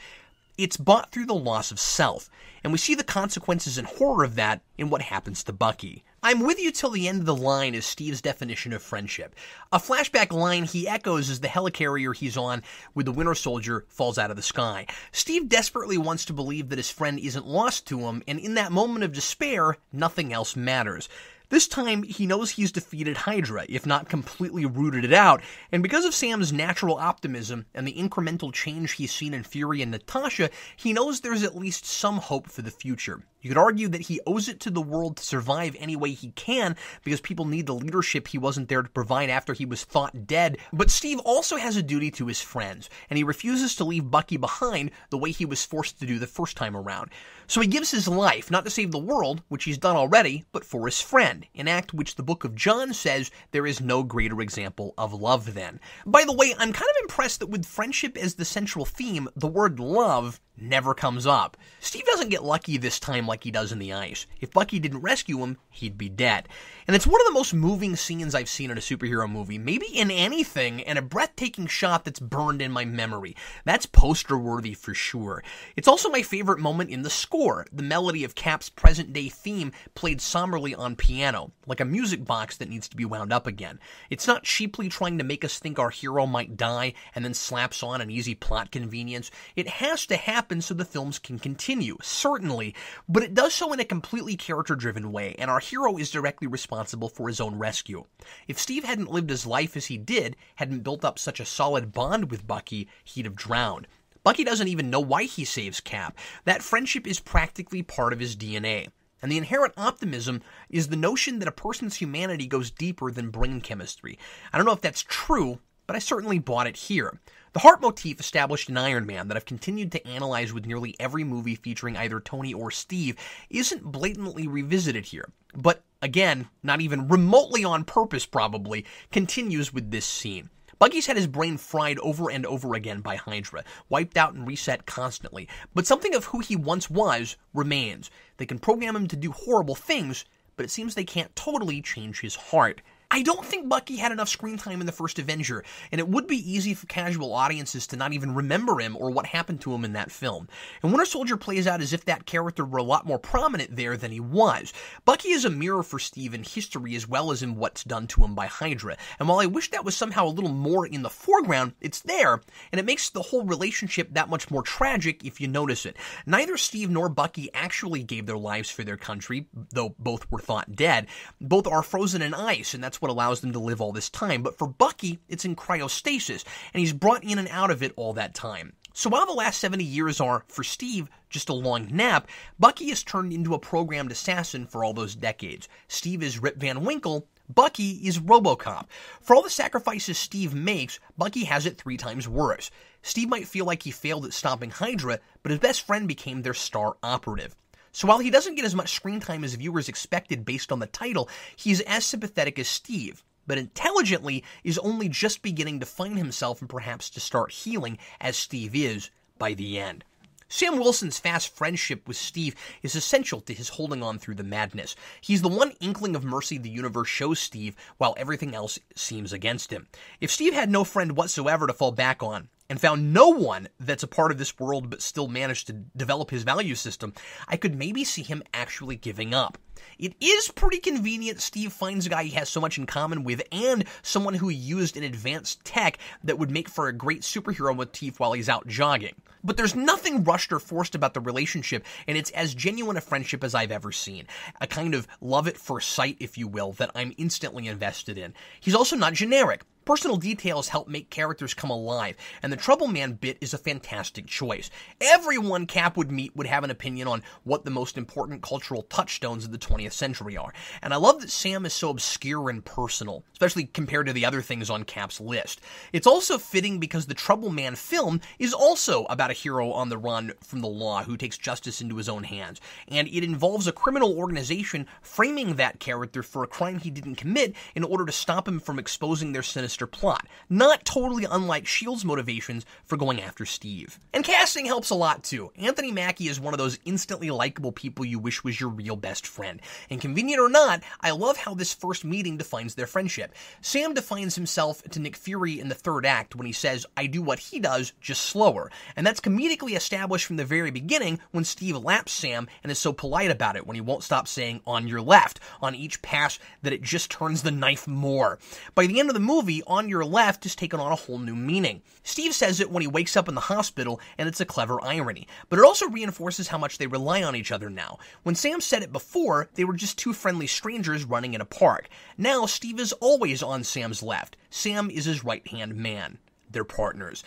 It's bought through the loss of self, and we see the consequences and horror of that in what happens to Bucky. I'm with you till the end of the line is Steve's definition of friendship. A flashback line he echoes as the helicarrier he's on with the Winter Soldier falls out of the sky. Steve desperately wants to believe that his friend isn't lost to him, and in that moment of despair, nothing else matters. This time, he knows he's defeated Hydra, if not completely rooted it out, and because of Sam's natural optimism and the incremental change he's seen in Fury and Natasha, he knows there's at least some hope for the future. You could argue that he owes it to the world to survive any way he can because people need the leadership he wasn't there to provide after he was thought dead. But Steve also has a duty to his friends, and he refuses to leave Bucky behind the way he was forced to do the first time around. So he gives his life, not to save the world, which he's done already, but for his friend, an act which the book of John says there is no greater example of love than. By the way, I'm kind of impressed that with friendship as the central theme, the word love never comes up. Steve doesn't get lucky this time like he does in the ice. If Bucky didn't rescue him, he'd be dead. And it's one of the most moving scenes I've seen in a superhero movie, maybe in anything, and a breathtaking shot that's burned in my memory. That's poster worthy for sure. It's also my favorite moment in the score, the melody of Cap's present day theme played somberly on piano, like a music box that needs to be wound up again. It's not cheaply trying to make us think our hero might die and then slaps on an easy plot convenience. It has to happen so the films can continue, certainly, but it does so in a completely character driven way, and our hero is directly responsible for his own rescue. If Steve hadn't lived his life as he did, hadn't built up such a solid bond with Bucky, he'd have drowned. Bucky doesn't even know why he saves Cap. That friendship is practically part of his DNA. And the inherent optimism is the notion that a person's humanity goes deeper than brain chemistry. I don't know if that's true, but I certainly bought it here. The heart motif established in Iron Man that I've continued to analyze with nearly every movie featuring either Tony or Steve isn't blatantly revisited here, but again, not even remotely on purpose probably, continues with this scene. Bucky's had his brain fried over and over again by Hydra, wiped out and reset constantly, but something of who he once was remains. They can program him to do horrible things, but it seems they can't totally change his heart. I don't think Bucky had enough screen time in the first Avenger, and it would be easy for casual audiences to not even remember him or what happened to him in that film. And Winter Soldier plays out as if that character were a lot more prominent there than he was. Bucky is a mirror for Steve in history as well as in what's done to him by Hydra, and while I wish that was somehow a little more in the foreground, it's there, and it makes the whole relationship that much more tragic if you notice it. Neither Steve nor Bucky actually gave their lives for their country, though both were thought dead. Both are frozen in ice, and that's what allows them to live all this time. But for Bucky, it's in cryostasis, and he's brought in and out of it all that time. So while the last 70 years are, for Steve, just a long nap, Bucky is turned into a programmed assassin for all those decades. Steve is Rip Van Winkle, Bucky is Robocop. For all the sacrifices Steve makes, Bucky has it three times worse. Steve might feel like he failed at stopping Hydra, but his best friend became their star operative. So while he doesn't get as much screen time as viewers expected based on the title, he's as sympathetic as Steve, but intelligently is only just beginning to find himself and perhaps to start healing as Steve is by the end. Sam Wilson's fast friendship with Steve is essential to his holding on through the madness. He's the one inkling of mercy the universe shows Steve while everything else seems against him. If Steve had no friend whatsoever to fall back on, and found no one that's a part of this world but still managed to develop his value system, I could maybe see him actually giving up. It is pretty convenient Steve finds a guy he has so much in common with and someone who used an advanced tech that would make for a great superhero motif while he's out jogging. But there's nothing rushed or forced about the relationship, and it's as genuine a friendship as I've ever seen. A kind of love at first sight, if you will, that I'm instantly invested in. He's also not generic. Personal details help make characters come alive, and the Trouble Man bit is a fantastic choice. Everyone Cap would meet would have an opinion on what the most important cultural touchstones of the 20th century are, and I love that Sam is so obscure and personal, especially compared to the other things on Cap's list. It's also fitting because the Trouble Man film is also about a hero on the run from the law who takes justice into his own hands, and it involves a criminal organization framing that character for a crime he didn't commit in order to stop him from exposing their sinister sinister plot, not totally unlike S.H.I.E.L.D.'s motivations for going after Steve. And casting helps a lot too. Anthony Mackie is one of those instantly likable people you wish was your real best friend. And convenient or not, I love how this first meeting defines their friendship. Sam defines himself to Nick Fury in the third act when he says, I do what he does, just slower. And that's comedically established from the very beginning when Steve laps Sam and is so polite about it when he won't stop saying, on your left, on each pass that it just turns the knife more. By the end of the movie, on your left has taken on a whole new meaning. Steve says it when he wakes up in the hospital, and it's a clever irony, but it also reinforces how much they rely on each other now. When Sam said it before, they were just two friendly strangers running in a park. Now, Steve is always on Sam's left. Sam is his right hand man. They're partners.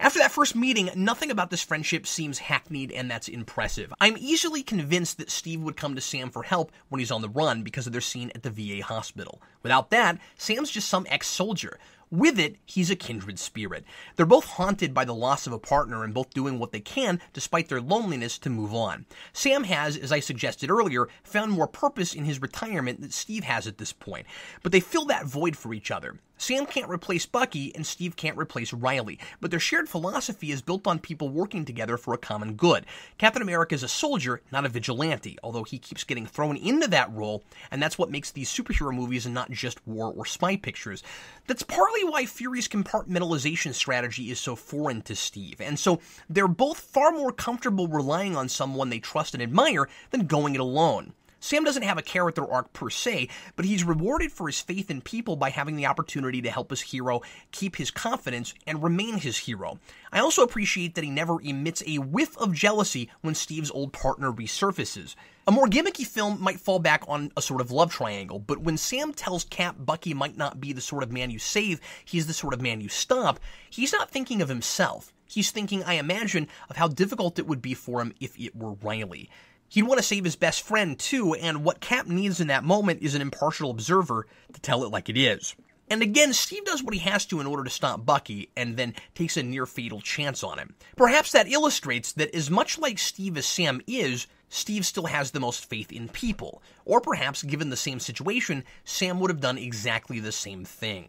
After that first meeting, nothing about this friendship seems hackneyed, and that's impressive. I'm easily convinced that Steve would come to Sam for help when he's on the run because of their scene at the VA hospital. Without that, Sam's just some ex soldier. With it, he's a kindred spirit. They're both haunted by the loss of a partner and both doing what they can, despite their loneliness, to move on. Sam has, as I suggested earlier, found more purpose in his retirement than Steve has at this point. But they fill that void for each other. Sam can't replace Bucky, and Steve can't replace Riley, but their shared philosophy is built on people working together for a common good. Captain America is a soldier, not a vigilante, although he keeps getting thrown into that role, and that's what makes these superhero movies and not just war or spy pictures. That's partly why Fury's compartmentalization strategy is so foreign to Steve, and so they're both far more comfortable relying on someone they trust and admire than going it alone. Sam doesn't have a character arc per se, but he's rewarded for his faith in people by having the opportunity to help his hero keep his confidence and remain his hero. I also appreciate that he never emits a whiff of jealousy when Steve's old partner resurfaces. A more gimmicky film might fall back on a sort of love triangle, but when Sam tells Cap Bucky might not be the sort of man you save, he's the sort of man you stop, he's not thinking of himself. He's thinking, I imagine, of how difficult it would be for him if it were Riley. He'd want to save his best friend too, and what Cap needs in that moment is an impartial observer to tell it like it is. And again, Steve does what he has to in order to stop Bucky, and then takes a near fatal chance on him. Perhaps that illustrates that as much like Steve as Sam is, Steve still has the most faith in people. Or perhaps, given the same situation, Sam would have done exactly the same thing.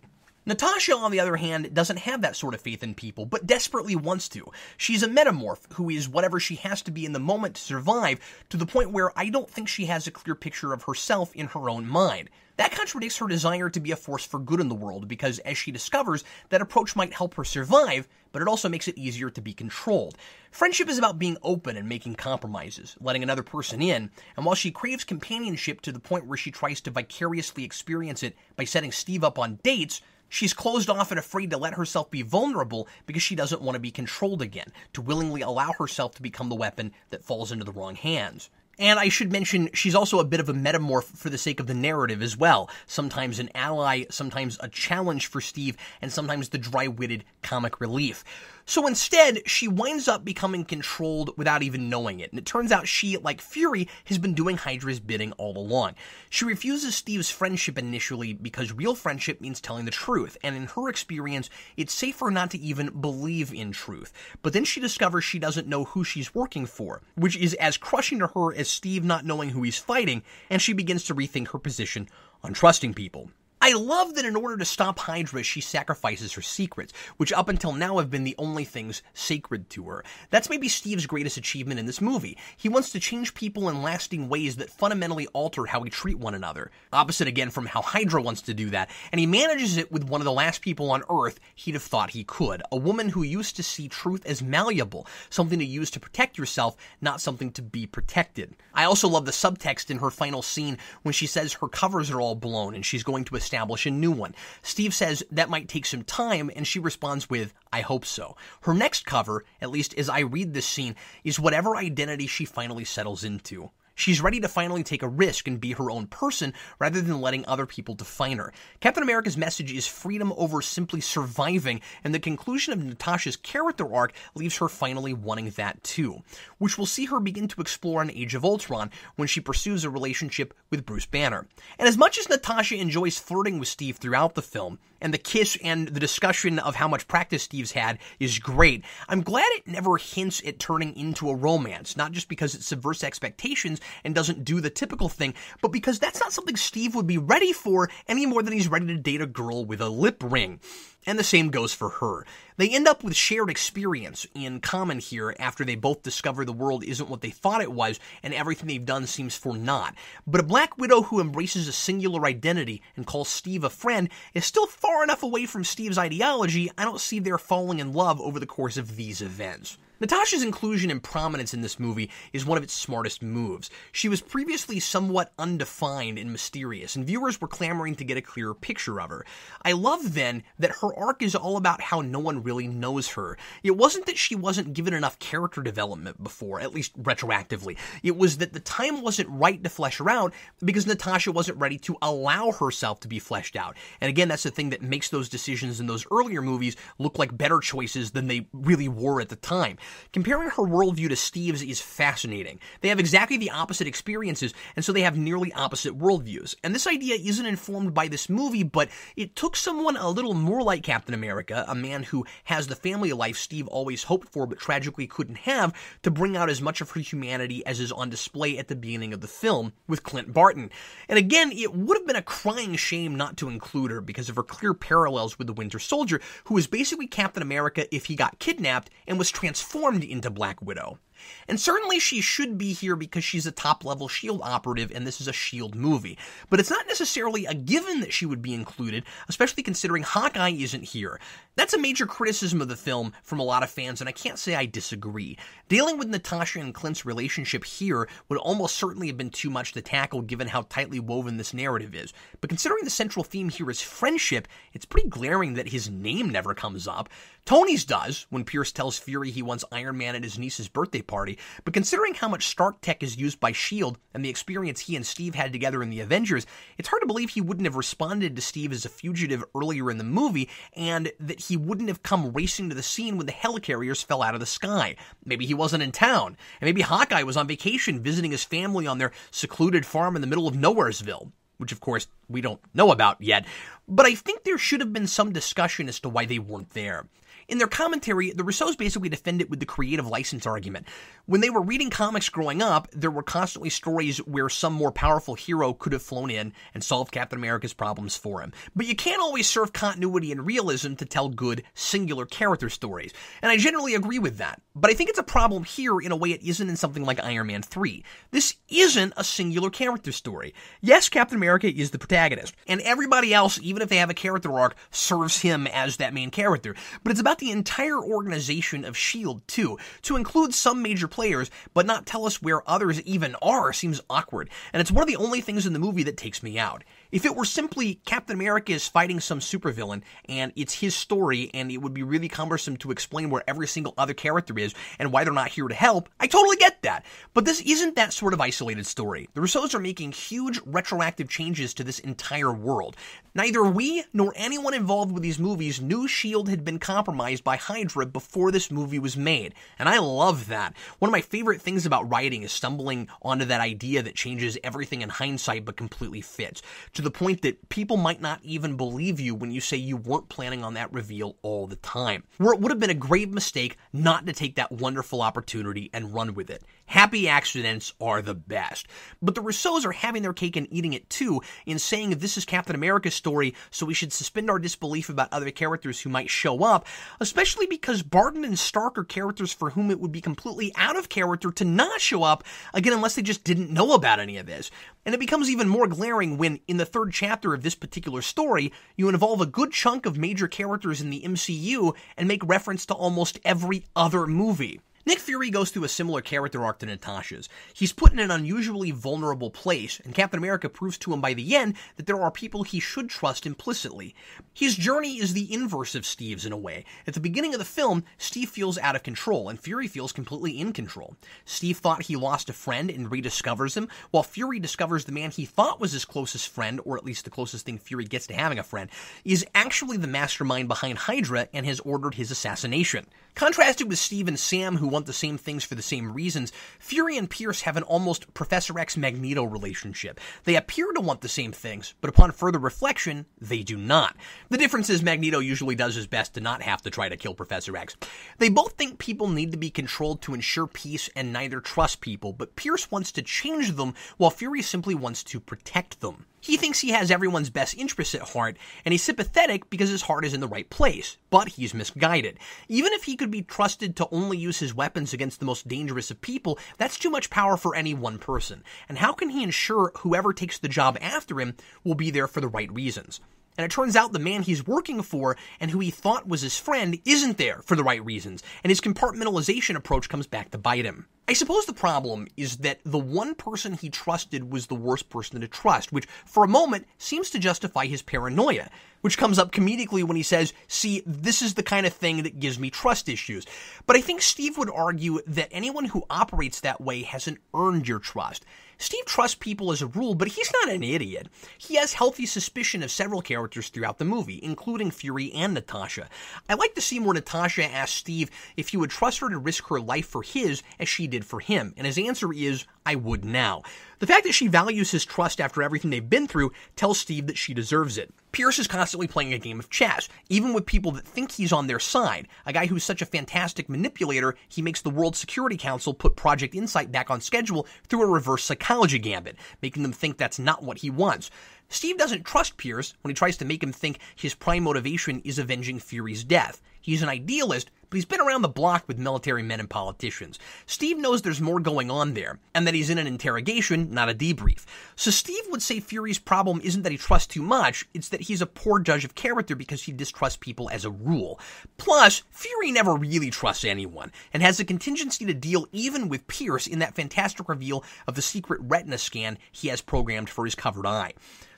Natasha, on the other hand, doesn't have that sort of faith in people, but desperately wants to. She's a metamorph who is whatever she has to be in the moment to survive, to the point where I don't think she has a clear picture of herself in her own mind. That contradicts her desire to be a force for good in the world, because as she discovers, that approach might help her survive, but it also makes it easier to be controlled. Friendship is about being open and making compromises, letting another person in, and while she craves companionship to the point where she tries to vicariously experience it by setting Steve up on dates, She's closed off and afraid to let herself be vulnerable because she doesn't want to be controlled again, to willingly allow herself to become the weapon that falls into the wrong hands. And I should mention, she's also a bit of a metamorph for the sake of the narrative as well. Sometimes an ally, sometimes a challenge for Steve, and sometimes the dry witted comic relief. So instead, she winds up becoming controlled without even knowing it. And it turns out she, like Fury, has been doing Hydra's bidding all along. She refuses Steve's friendship initially because real friendship means telling the truth. And in her experience, it's safer not to even believe in truth. But then she discovers she doesn't know who she's working for, which is as crushing to her as Steve not knowing who he's fighting, and she begins to rethink her position on trusting people. I love that in order to stop Hydra, she sacrifices her secrets, which up until now have been the only things sacred to her. That's maybe Steve's greatest achievement in this movie. He wants to change people in lasting ways that fundamentally alter how we treat one another. Opposite again from how Hydra wants to do that, and he manages it with one of the last people on Earth he'd have thought he could. A woman who used to see truth as malleable, something to use to protect yourself, not something to be protected. I also love the subtext in her final scene when she says her covers are all blown and she's going to establish a new one. Steve says that might take some time, and she responds with, I hope so. Her next cover, at least as I read this scene, is whatever identity she finally settles into. She's ready to finally take a risk and be her own person rather than letting other people define her. Captain America's message is freedom over simply surviving, and the conclusion of Natasha's character arc leaves her finally wanting that too, which will see her begin to explore in Age of Ultron when she pursues a relationship with Bruce Banner. And as much as Natasha enjoys flirting with Steve throughout the film, and the kiss and the discussion of how much practice Steve's had is great. I'm glad it never hints at turning into a romance, not just because it subverts expectations and doesn't do the typical thing, but because that's not something Steve would be ready for any more than he's ready to date a girl with a lip ring. And the same goes for her. They end up with shared experience in common here after they both discover the world isn't what they thought it was and everything they've done seems for naught. But a Black Widow who embraces a singular identity and calls Steve a friend is still far enough away from Steve's ideology, I don't see their falling in love over the course of these events. Natasha's inclusion and prominence in this movie is one of its smartest moves. She was previously somewhat undefined and mysterious, and viewers were clamoring to get a clearer picture of her. I love then that her arc is all about how no one really knows her. It wasn't that she wasn't given enough character development before, at least retroactively. It was that the time wasn't right to flesh her out because Natasha wasn't ready to allow herself to be fleshed out. And again, that's the thing that makes those decisions in those earlier movies look like better choices than they really were at the time. Comparing her worldview to Steve's is fascinating. They have exactly the opposite experiences, and so they have nearly opposite worldviews. And this idea isn't informed by this movie, but it took someone a little more like Captain America, a man who has the family life Steve always hoped for but tragically couldn't have, to bring out as much of her humanity as is on display at the beginning of the film with Clint Barton. And again, it would have been a crying shame not to include her because of her clear parallels with the Winter Soldier, who was basically Captain America if he got kidnapped and was transformed transformed into Black Widow. And certainly she should be here because she's a top level S.H.I.E.L.D. operative and this is a S.H.I.E.L.D. movie. But it's not necessarily a given that she would be included, especially considering Hawkeye isn't here. That's a major criticism of the film from a lot of fans, and I can't say I disagree. Dealing with Natasha and Clint's relationship here would almost certainly have been too much to tackle given how tightly woven this narrative is. But considering the central theme here is friendship, it's pretty glaring that his name never comes up. Tony's does, when Pierce tells Fury he wants Iron Man at his niece's birthday party, but considering how much Stark tech is used by S.H.I.E.L.D. and the experience he and Steve had together in the Avengers, it's hard to believe he wouldn't have responded to Steve as a fugitive earlier in the movie, and that he wouldn't have come racing to the scene when the helicarriers fell out of the sky. Maybe he wasn't in town, and maybe Hawkeye was on vacation visiting his family on their secluded farm in the middle of Nowheresville which of course we don't know about yet, but I think there should have been some discussion as to why they weren't there. In their commentary, the Russos basically defend it with the creative license argument. When they were reading comics growing up, there were constantly stories where some more powerful hero could have flown in and solved Captain America's problems for him. But you can't always serve continuity and realism to tell good, singular character stories. And I generally agree with that. But I think it's a problem here in a way it isn't in something like Iron Man 3. This isn't a singular character story. Yes, Captain America is the protagonist, and everybody else, even if they have a character arc, serves him as that main character. But it's about the entire organization of S.H.I.E.L.D., too. To include some major players, but not tell us where others even are, seems awkward, and it's one of the only things in the movie that takes me out. If it were simply Captain America is fighting some supervillain and it's his story and it would be really cumbersome to explain where every single other character is and why they're not here to help, I totally get that. But this isn't that sort of isolated story. The Russos are making huge retroactive changes to this entire world. Neither we nor anyone involved with these movies knew S.H.I.E.L.D. had been compromised compromised by Hydra before this movie was made. And I love that. One of my favorite things about writing is stumbling onto that idea that changes everything in hindsight but completely fits. To the point that people might not even believe you when you say you weren't planning on that reveal all the time. Where it would have been a grave mistake not to take that wonderful opportunity and run with it. Happy accidents are the best. But the Russos are having their cake and eating it too in saying this is Captain America's story, so we should suspend our disbelief about other characters who might show up, especially because Barton and Stark are characters for whom it would be completely out of character to not show up, again, unless they just didn't know about any of this. And it becomes even more glaring when, in the third chapter of this particular story, you involve a good chunk of major characters in the MCU and make reference to almost every other movie. Nick Fury goes through a similar character arc to Natasha's. He's put in an unusually vulnerable place, and Captain America proves to him by the end that there are people he should trust implicitly. His journey is the inverse of Steve's in a way. At the beginning of the film, Steve feels out of control, and Fury feels completely in control. Steve thought he lost a friend and rediscovers him, while Fury discovers the man he thought was his closest friend, or at least the closest thing Fury gets to having a friend, is actually the mastermind behind Hydra and has ordered his assassination. Contrasted with Steve and Sam, who want the same things for the same reasons, Fury and Pierce have an almost Professor X Magneto relationship. They appear to want the same things, but upon further reflection, they do not. The difference is Magneto usually does his best to not have to try to kill Professor X. They both think people need to be controlled to ensure peace and neither trust people, but Pierce wants to change them while Fury simply wants to protect them. He thinks he has everyone's best interests at heart, and he's sympathetic because his heart is in the right place, but he's misguided. Even if he could be trusted to only use his weapons against the most dangerous of people, that's too much power for any one person. And how can he ensure whoever takes the job after him will be there for the right reasons? And it turns out the man he's working for and who he thought was his friend isn't there for the right reasons, and his compartmentalization approach comes back to bite him. I suppose the problem is that the one person he trusted was the worst person to trust, which for a moment seems to justify his paranoia, which comes up comedically when he says, See, this is the kind of thing that gives me trust issues. But I think Steve would argue that anyone who operates that way hasn't earned your trust. Steve trusts people as a rule, but he's not an idiot. He has healthy suspicion of several characters throughout the movie, including Fury and Natasha. I like the scene where Natasha asks Steve if he would trust her to risk her life for his as she did for him, and his answer is, I would now. The fact that she values his trust after everything they've been through tells Steve that she deserves it. Pierce is constantly playing a game of chess, even with people that think he's on their side. A guy who's such a fantastic manipulator, he makes the World Security Council put Project Insight back on schedule through a reverse psychology gambit, making them think that's not what he wants. Steve doesn't trust Pierce when he tries to make him think his prime motivation is avenging Fury's death. He's an idealist, but he's been around the block with military men and politicians. Steve knows there's more going on there, and that he's in an interrogation, not a debrief. So Steve would say Fury's problem isn't that he trusts too much, it's that he's a poor judge of character because he distrusts people as a rule. Plus, Fury never really trusts anyone, and has a contingency to deal even with Pierce in that fantastic reveal of the secret retina scan he has programmed for his covered eye.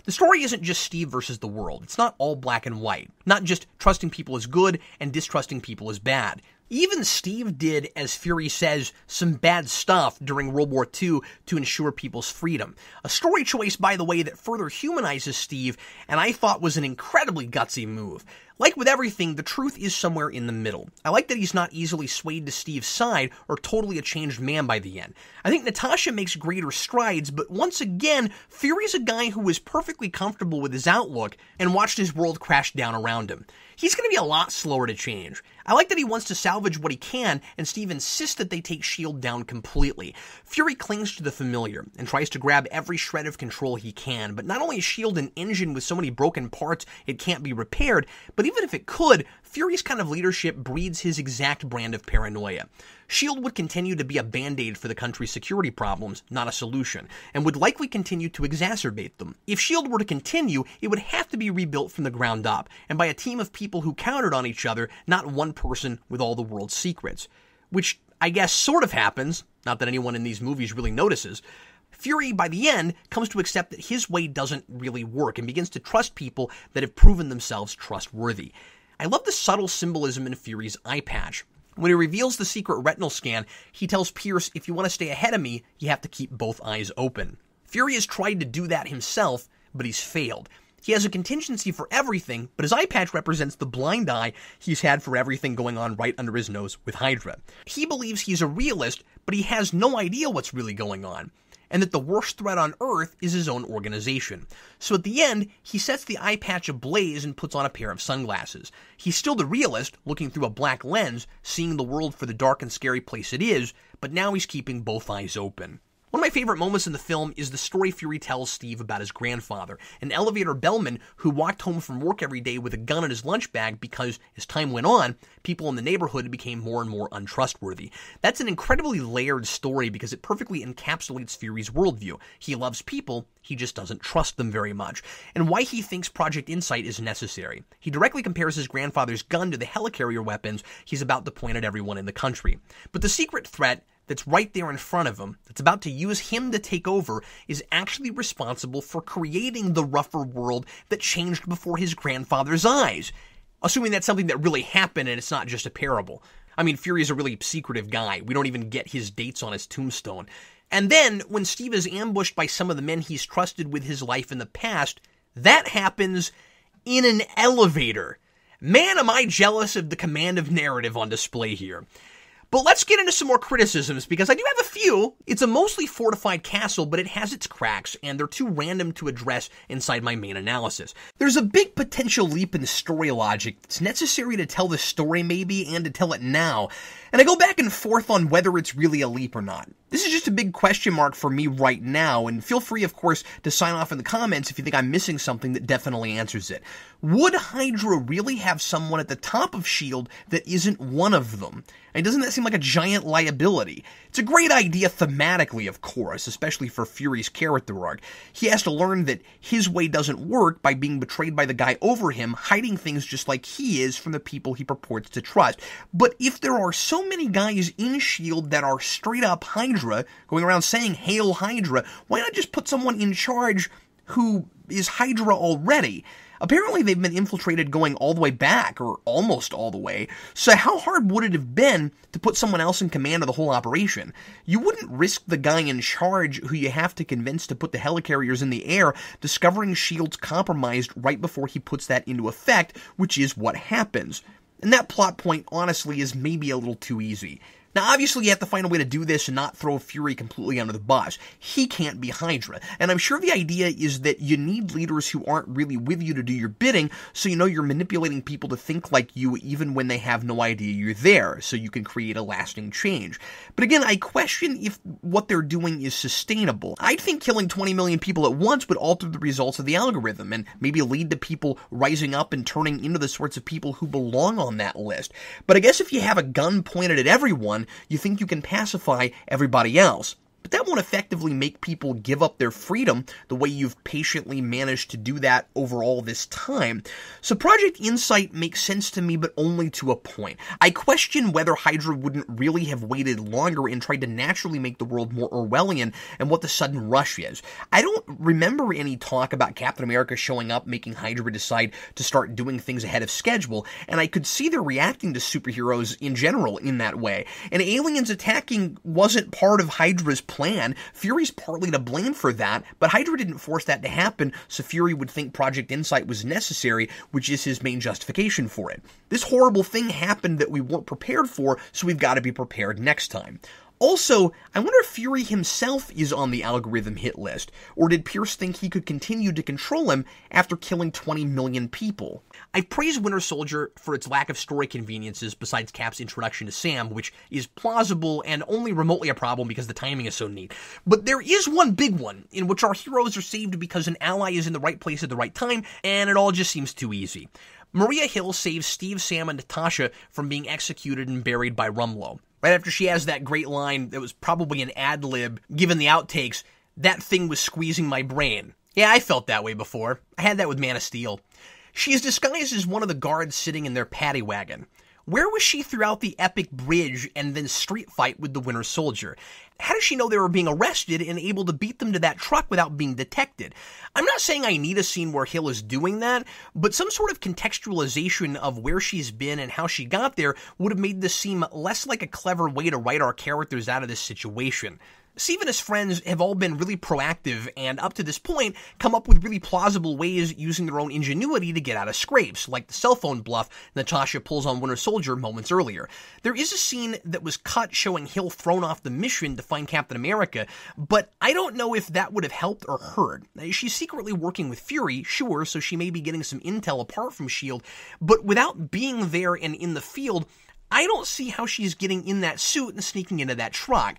The story isn't just Steve versus the world. It's not all black and white. Not just trusting people is good and distrusting people is bad. Even Steve did, as Fury says, some bad stuff during World War II to ensure people's freedom. A story choice, by the way, that further humanizes Steve, and I thought was an incredibly gutsy move. Like with everything, the truth is somewhere in the middle. I like that he's not easily swayed to Steve's side or totally a changed man by the end. I think Natasha makes greater strides, but once again, Fury's a guy who was perfectly comfortable with his outlook and watched his world crash down around him. He's going to be a lot slower to change. I like that he wants to salvage what he can, and Steve insists that they take S.H.I.E.L.D. down completely. Fury clings to the familiar and tries to grab every shred of control he can, but not only is S.H.I.E.L.D. an engine with so many broken parts it can't be repaired, but even if it could, Fury's kind of leadership breeds his exact brand of paranoia. S.H.I.E.L.D. would continue to be a band aid for the country's security problems, not a solution, and would likely continue to exacerbate them. If S.H.I.E.L.D. were to continue, it would have to be rebuilt from the ground up, and by a team of people who counted on each other, not one person with all the world's secrets. Which I guess sort of happens, not that anyone in these movies really notices. Fury, by the end, comes to accept that his way doesn't really work and begins to trust people that have proven themselves trustworthy. I love the subtle symbolism in Fury's eye patch. When he reveals the secret retinal scan, he tells Pierce, if you want to stay ahead of me, you have to keep both eyes open. Fury has tried to do that himself, but he's failed. He has a contingency for everything, but his eye patch represents the blind eye he's had for everything going on right under his nose with Hydra. He believes he's a realist, but he has no idea what's really going on and that the worst threat on Earth is his own organization. So at the end, he sets the eye patch ablaze and puts on a pair of sunglasses. He's still the realist, looking through a black lens, seeing the world for the dark and scary place it is, but now he's keeping both eyes open. One of my favorite moments in the film is the story Fury tells Steve about his grandfather, an elevator bellman who walked home from work every day with a gun in his lunch bag because, as time went on, people in the neighborhood became more and more untrustworthy. That's an incredibly layered story because it perfectly encapsulates Fury's worldview. He loves people, he just doesn't trust them very much, and why he thinks Project Insight is necessary. He directly compares his grandfather's gun to the helicarrier weapons he's about to point at everyone in the country. But the secret threat that's right there in front of him, that's about to use him to take over, is actually responsible for creating the rougher world that changed before his grandfather's eyes. Assuming that's something that really happened and it's not just a parable. I mean, Fury is a really secretive guy. We don't even get his dates on his tombstone. And then, when Steve is ambushed by some of the men he's trusted with his life in the past, that happens in an elevator. Man, am I jealous of the command of narrative on display here. But let's get into some more criticisms because I do have a few. It's a mostly fortified castle, but it has its cracks, and they're too random to address inside my main analysis. There's a big potential leap in story logic that's necessary to tell the story, maybe, and to tell it now. And I go back and forth on whether it's really a leap or not. This is just a big question mark for me right now, and feel free, of course, to sign off in the comments if you think I'm missing something that definitely answers it. Would Hydra really have someone at the top of S.H.I.E.L.D. that isn't one of them? And doesn't that seem like a giant liability? It's a great idea thematically, of course, especially for Fury's character arc. He has to learn that his way doesn't work by being betrayed by the guy over him, hiding things just like he is from the people he purports to trust. But if there are so many guys in S.H.I.E.L.D. that are straight up Hydra, going around saying, Hail Hydra, why not just put someone in charge who is Hydra already? Apparently, they've been infiltrated going all the way back, or almost all the way. So, how hard would it have been to put someone else in command of the whole operation? You wouldn't risk the guy in charge who you have to convince to put the helicarriers in the air discovering S.H.I.E.L.D's compromised right before he puts that into effect, which is what happens. And that plot point, honestly, is maybe a little too easy. Now, obviously, you have to find a way to do this and not throw Fury completely under the bus. He can't be Hydra. And I'm sure the idea is that you need leaders who aren't really with you to do your bidding, so you know you're manipulating people to think like you even when they have no idea you're there, so you can create a lasting change. But again, I question if what they're doing is sustainable. I think killing 20 million people at once would alter the results of the algorithm and maybe lead to people rising up and turning into the sorts of people who belong on that list. But I guess if you have a gun pointed at everyone, you think you can pacify everybody else. But that won't effectively make people give up their freedom the way you've patiently managed to do that over all this time. So Project Insight makes sense to me, but only to a point. I question whether Hydra wouldn't really have waited longer and tried to naturally make the world more Orwellian and what the sudden rush is. I don't remember any talk about Captain America showing up, making Hydra decide to start doing things ahead of schedule, and I could see they're reacting to superheroes in general in that way. And aliens attacking wasn't part of Hydra's plan. Fury's partly to blame for that, but Hydra didn't force that to happen, so Fury would think Project Insight was necessary, which is his main justification for it. This horrible thing happened that we weren't prepared for, so we've got to be prepared next time. Also, I wonder if Fury himself is on the algorithm hit list, or did Pierce think he could continue to control him after killing 20 million people? I praise Winter Soldier for its lack of story conveniences besides Cap's introduction to Sam, which is plausible and only remotely a problem because the timing is so neat. But there is one big one, in which our heroes are saved because an ally is in the right place at the right time, and it all just seems too easy. Maria Hill saves Steve, Sam, and Natasha from being executed and buried by Rumlow right after she has that great line that was probably an ad lib given the outtakes, that thing was squeezing my brain. Yeah, I felt that way before. I had that with Man of Steel. She is disguised as one of the guards sitting in their paddy wagon. Where was she throughout the epic bridge and then street fight with the Winter Soldier? How does she know they were being arrested and able to beat them to that truck without being detected? I'm not saying I need a scene where Hill is doing that, but some sort of contextualization of where she's been and how she got there would have made this seem less like a clever way to write our characters out of this situation. Steve and his friends have all been really proactive and up to this point come up with really plausible ways using their own ingenuity to get out of scrapes, like the cell phone bluff Natasha pulls on Winter Soldier moments earlier. There is a scene that was cut showing Hill thrown off the mission to find Captain America, but I don't know if that would have helped or hurt. She's secretly working with Fury, sure, so she may be getting some intel apart from S.H.I.E.L.D., but without being there and in the field, I don't see how she's getting in that suit and sneaking into that truck.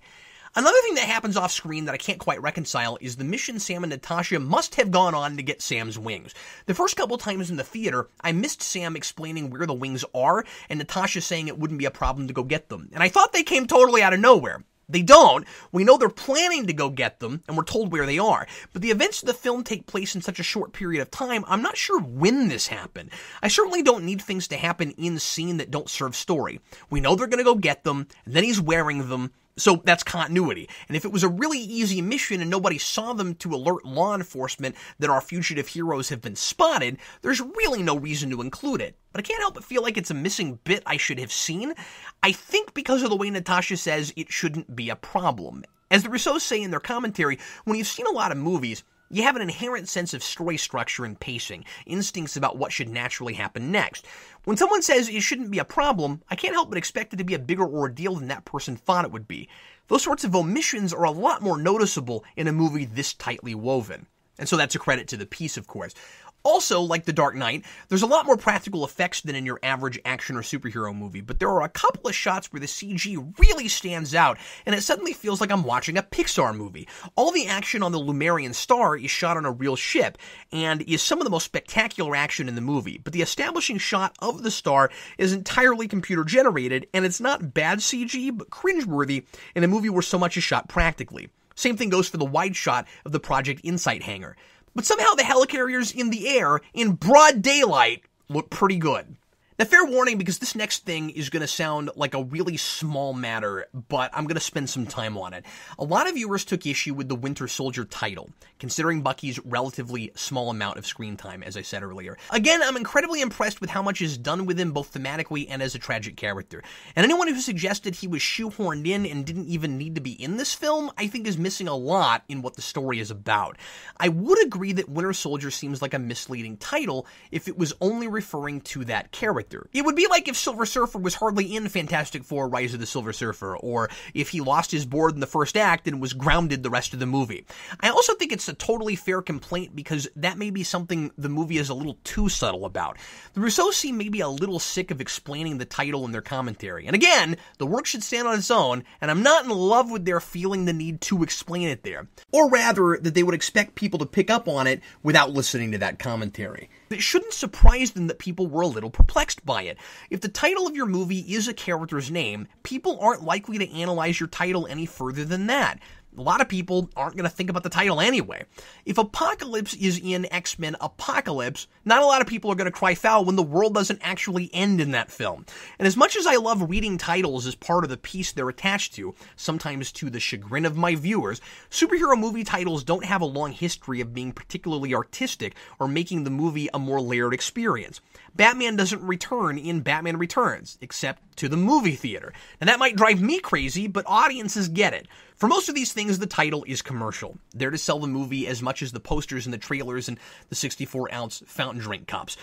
Another thing that happens off screen that I can't quite reconcile is the mission Sam and Natasha must have gone on to get Sam's wings. The first couple times in the theater, I missed Sam explaining where the wings are and Natasha saying it wouldn't be a problem to go get them. And I thought they came totally out of nowhere. They don't. We know they're planning to go get them, and we're told where they are. But the events of the film take place in such a short period of time, I'm not sure when this happened. I certainly don't need things to happen in scene that don't serve story. We know they're gonna go get them, and then he's wearing them, so that's continuity. And if it was a really easy mission and nobody saw them to alert law enforcement that our fugitive heroes have been spotted, there's really no reason to include it. But I can't help but feel like it's a missing bit I should have seen. I think because of the way Natasha says it shouldn't be a problem. As the Russos say in their commentary, when you've seen a lot of movies, you have an inherent sense of story structure and pacing, instincts about what should naturally happen next. When someone says it shouldn't be a problem, I can't help but expect it to be a bigger ordeal than that person thought it would be. Those sorts of omissions are a lot more noticeable in a movie this tightly woven. And so that's a credit to the piece, of course. Also, like The Dark Knight, there's a lot more practical effects than in your average action or superhero movie, but there are a couple of shots where the CG really stands out, and it suddenly feels like I'm watching a Pixar movie. All the action on the Lemurian Star is shot on a real ship, and is some of the most spectacular action in the movie, but the establishing shot of the star is entirely computer generated, and it's not bad CG, but cringeworthy in a movie where so much is shot practically. Same thing goes for the wide shot of the Project Insight hangar. But somehow the helicarriers in the air, in broad daylight, look pretty good. Now, fair warning because this next thing is going to sound like a really small matter, but I'm going to spend some time on it. A lot of viewers took issue with the Winter Soldier title, considering Bucky's relatively small amount of screen time, as I said earlier. Again, I'm incredibly impressed with how much is done with him both thematically and as a tragic character. And anyone who suggested he was shoehorned in and didn't even need to be in this film, I think is missing a lot in what the story is about. I would agree that Winter Soldier seems like a misleading title if it was only referring to that character It would be like if Silver Surfer was hardly in Fantastic Four Rise of the Silver Surfer, or if he lost his board in the first act and was grounded the rest of the movie. I also think it's a totally fair complaint because that may be something the movie is a little too subtle about. The Russos seem maybe a little sick of explaining the title in their commentary. And again, the work should stand on its own, and I'm not in love with their feeling the need to explain it there. Or rather, that they would expect people to pick up on it without listening to that commentary. It shouldn't surprise them that people were a little perplexed by it. If the title of your movie is a character's name, people aren't likely to analyze your title any further than that a lot of people aren't going to think about the title anyway. If Apocalypse is in X Men Apocalypse, not a lot of people are going to cry foul when the world doesn't actually end in that film. And as much as I love reading titles as part of the piece they're attached to, sometimes to the chagrin of my viewers, superhero movie titles don't have a long history of being particularly artistic or making the movie a more layered experience. Batman doesn't return in Batman Returns, except to the movie theater. And that might drive me crazy, but audiences get it. For most of these things, the title is commercial. There to sell the movie as much as the posters and the trailers and the 64 ounce fountain drink cups.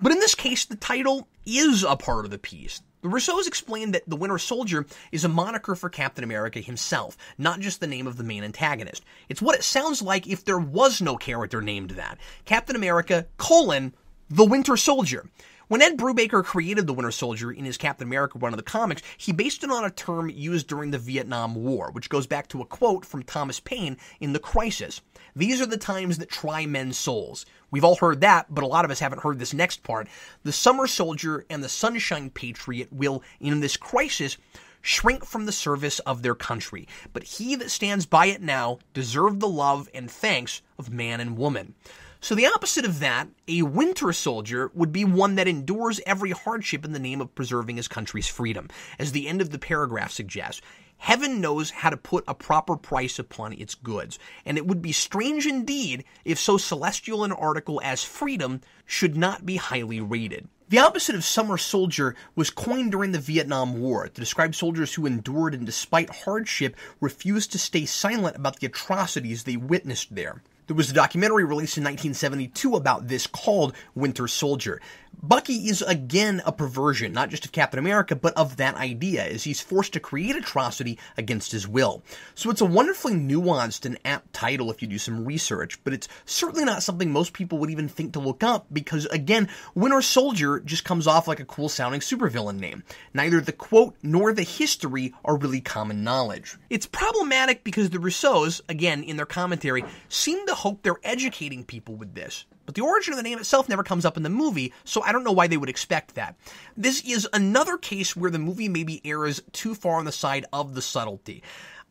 But in this case, the title is a part of the piece. The Russos explained that the Winter Soldier is a moniker for Captain America himself, not just the name of the main antagonist. It's what it sounds like if there was no character named that. Captain America, colon, the Winter Soldier. When Ed Brubaker created the Winter Soldier in his Captain America run of the comics, he based it on a term used during the Vietnam War, which goes back to a quote from Thomas Paine in The Crisis. These are the times that try men's souls. We've all heard that, but a lot of us haven't heard this next part. The Summer Soldier and the Sunshine Patriot will, in this crisis, shrink from the service of their country, but he that stands by it now deserve the love and thanks of man and woman. So the opposite of that, a winter soldier, would be one that endures every hardship in the name of preserving his country's freedom. As the end of the paragraph suggests, Heaven knows how to put a proper price upon its goods, and it would be strange indeed if so celestial an article as freedom should not be highly rated. The opposite of summer soldier was coined during the Vietnam War to describe soldiers who endured and despite hardship refused to stay silent about the atrocities they witnessed there. There was a documentary released in 1972 about this called Winter Soldier. Bucky is again a perversion, not just of Captain America, but of that idea, as he's forced to create atrocity against his will. So it's a wonderfully nuanced and apt title if you do some research, but it's certainly not something most people would even think to look up because, again, Winter Soldier just comes off like a cool sounding supervillain name. Neither the quote nor the history are really common knowledge. It's problematic because the Russos, again, in their commentary, seem to hope they're educating people with this. But the origin of the name itself never comes up in the movie, so I don't know why they would expect that. This is another case where the movie maybe errs too far on the side of the subtlety.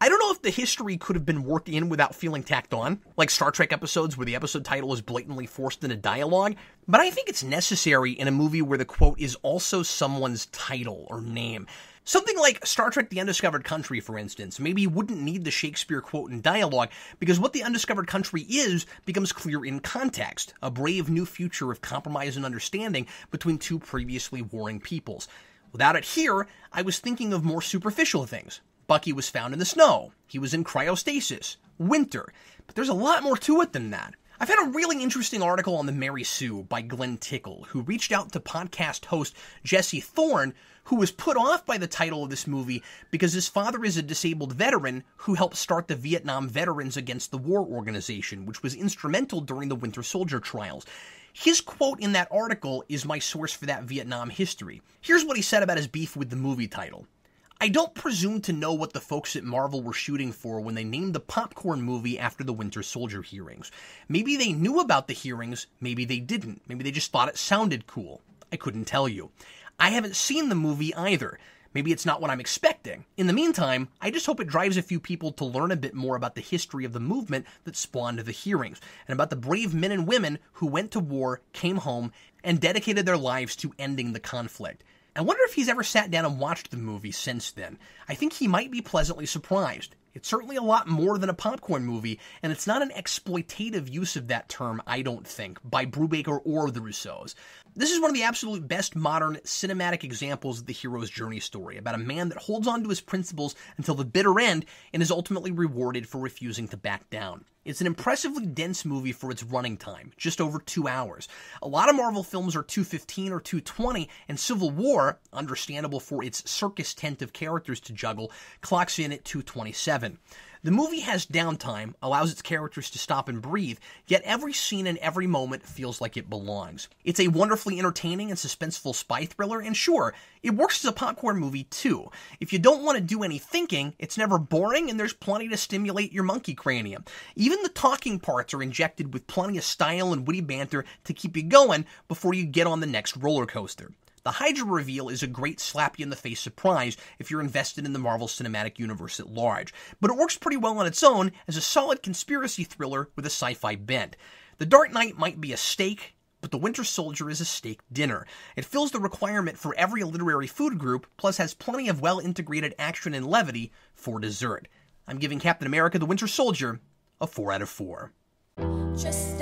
I don't know if the history could have been worked in without feeling tacked on, like Star Trek episodes where the episode title is blatantly forced into dialogue, but I think it's necessary in a movie where the quote is also someone's title or name. Something like Star Trek The Undiscovered Country, for instance, maybe wouldn't need the Shakespeare quote in dialogue because what the undiscovered country is becomes clear in context a brave new future of compromise and understanding between two previously warring peoples. Without it here, I was thinking of more superficial things. Bucky was found in the snow, he was in cryostasis, winter, but there's a lot more to it than that. I found a really interesting article on the Mary Sue by Glen Tickle, who reached out to podcast host Jesse Thorn, who was put off by the title of this movie because his father is a disabled veteran who helped start the Vietnam Veterans Against the War organization, which was instrumental during the Winter Soldier trials. His quote in that article is my source for that Vietnam history. Here's what he said about his beef with the movie title. I don't presume to know what the folks at Marvel were shooting for when they named the popcorn movie after the Winter Soldier hearings. Maybe they knew about the hearings, maybe they didn't. Maybe they just thought it sounded cool. I couldn't tell you. I haven't seen the movie either. Maybe it's not what I'm expecting. In the meantime, I just hope it drives a few people to learn a bit more about the history of the movement that spawned the hearings, and about the brave men and women who went to war, came home, and dedicated their lives to ending the conflict. I wonder if he's ever sat down and watched the movie since then. I think he might be pleasantly surprised. It's certainly a lot more than a popcorn movie, and it's not an exploitative use of that term, I don't think, by Brubaker or the Russos. This is one of the absolute best modern cinematic examples of the hero's journey story, about a man that holds on to his principles until the bitter end and is ultimately rewarded for refusing to back down. It's an impressively dense movie for its running time, just over two hours. A lot of Marvel films are 215 or 220, and Civil War, understandable for its circus tent of characters to juggle, clocks in at 227. The movie has downtime, allows its characters to stop and breathe, yet every scene and every moment feels like it belongs. It's a wonderfully entertaining and suspenseful spy thriller, and sure, it works as a popcorn movie too. If you don't want to do any thinking, it's never boring and there's plenty to stimulate your monkey cranium. Even the talking parts are injected with plenty of style and witty banter to keep you going before you get on the next roller coaster. The Hydra reveal is a great slap you in the face surprise if you're invested in the Marvel Cinematic Universe at large, but it works pretty well on its own as a solid conspiracy thriller with a sci fi bent. The Dark Knight might be a steak, but The Winter Soldier is a steak dinner. It fills the requirement for every literary food group, plus has plenty of well integrated action and levity for dessert. I'm giving Captain America The Winter Soldier a 4 out of 4. Just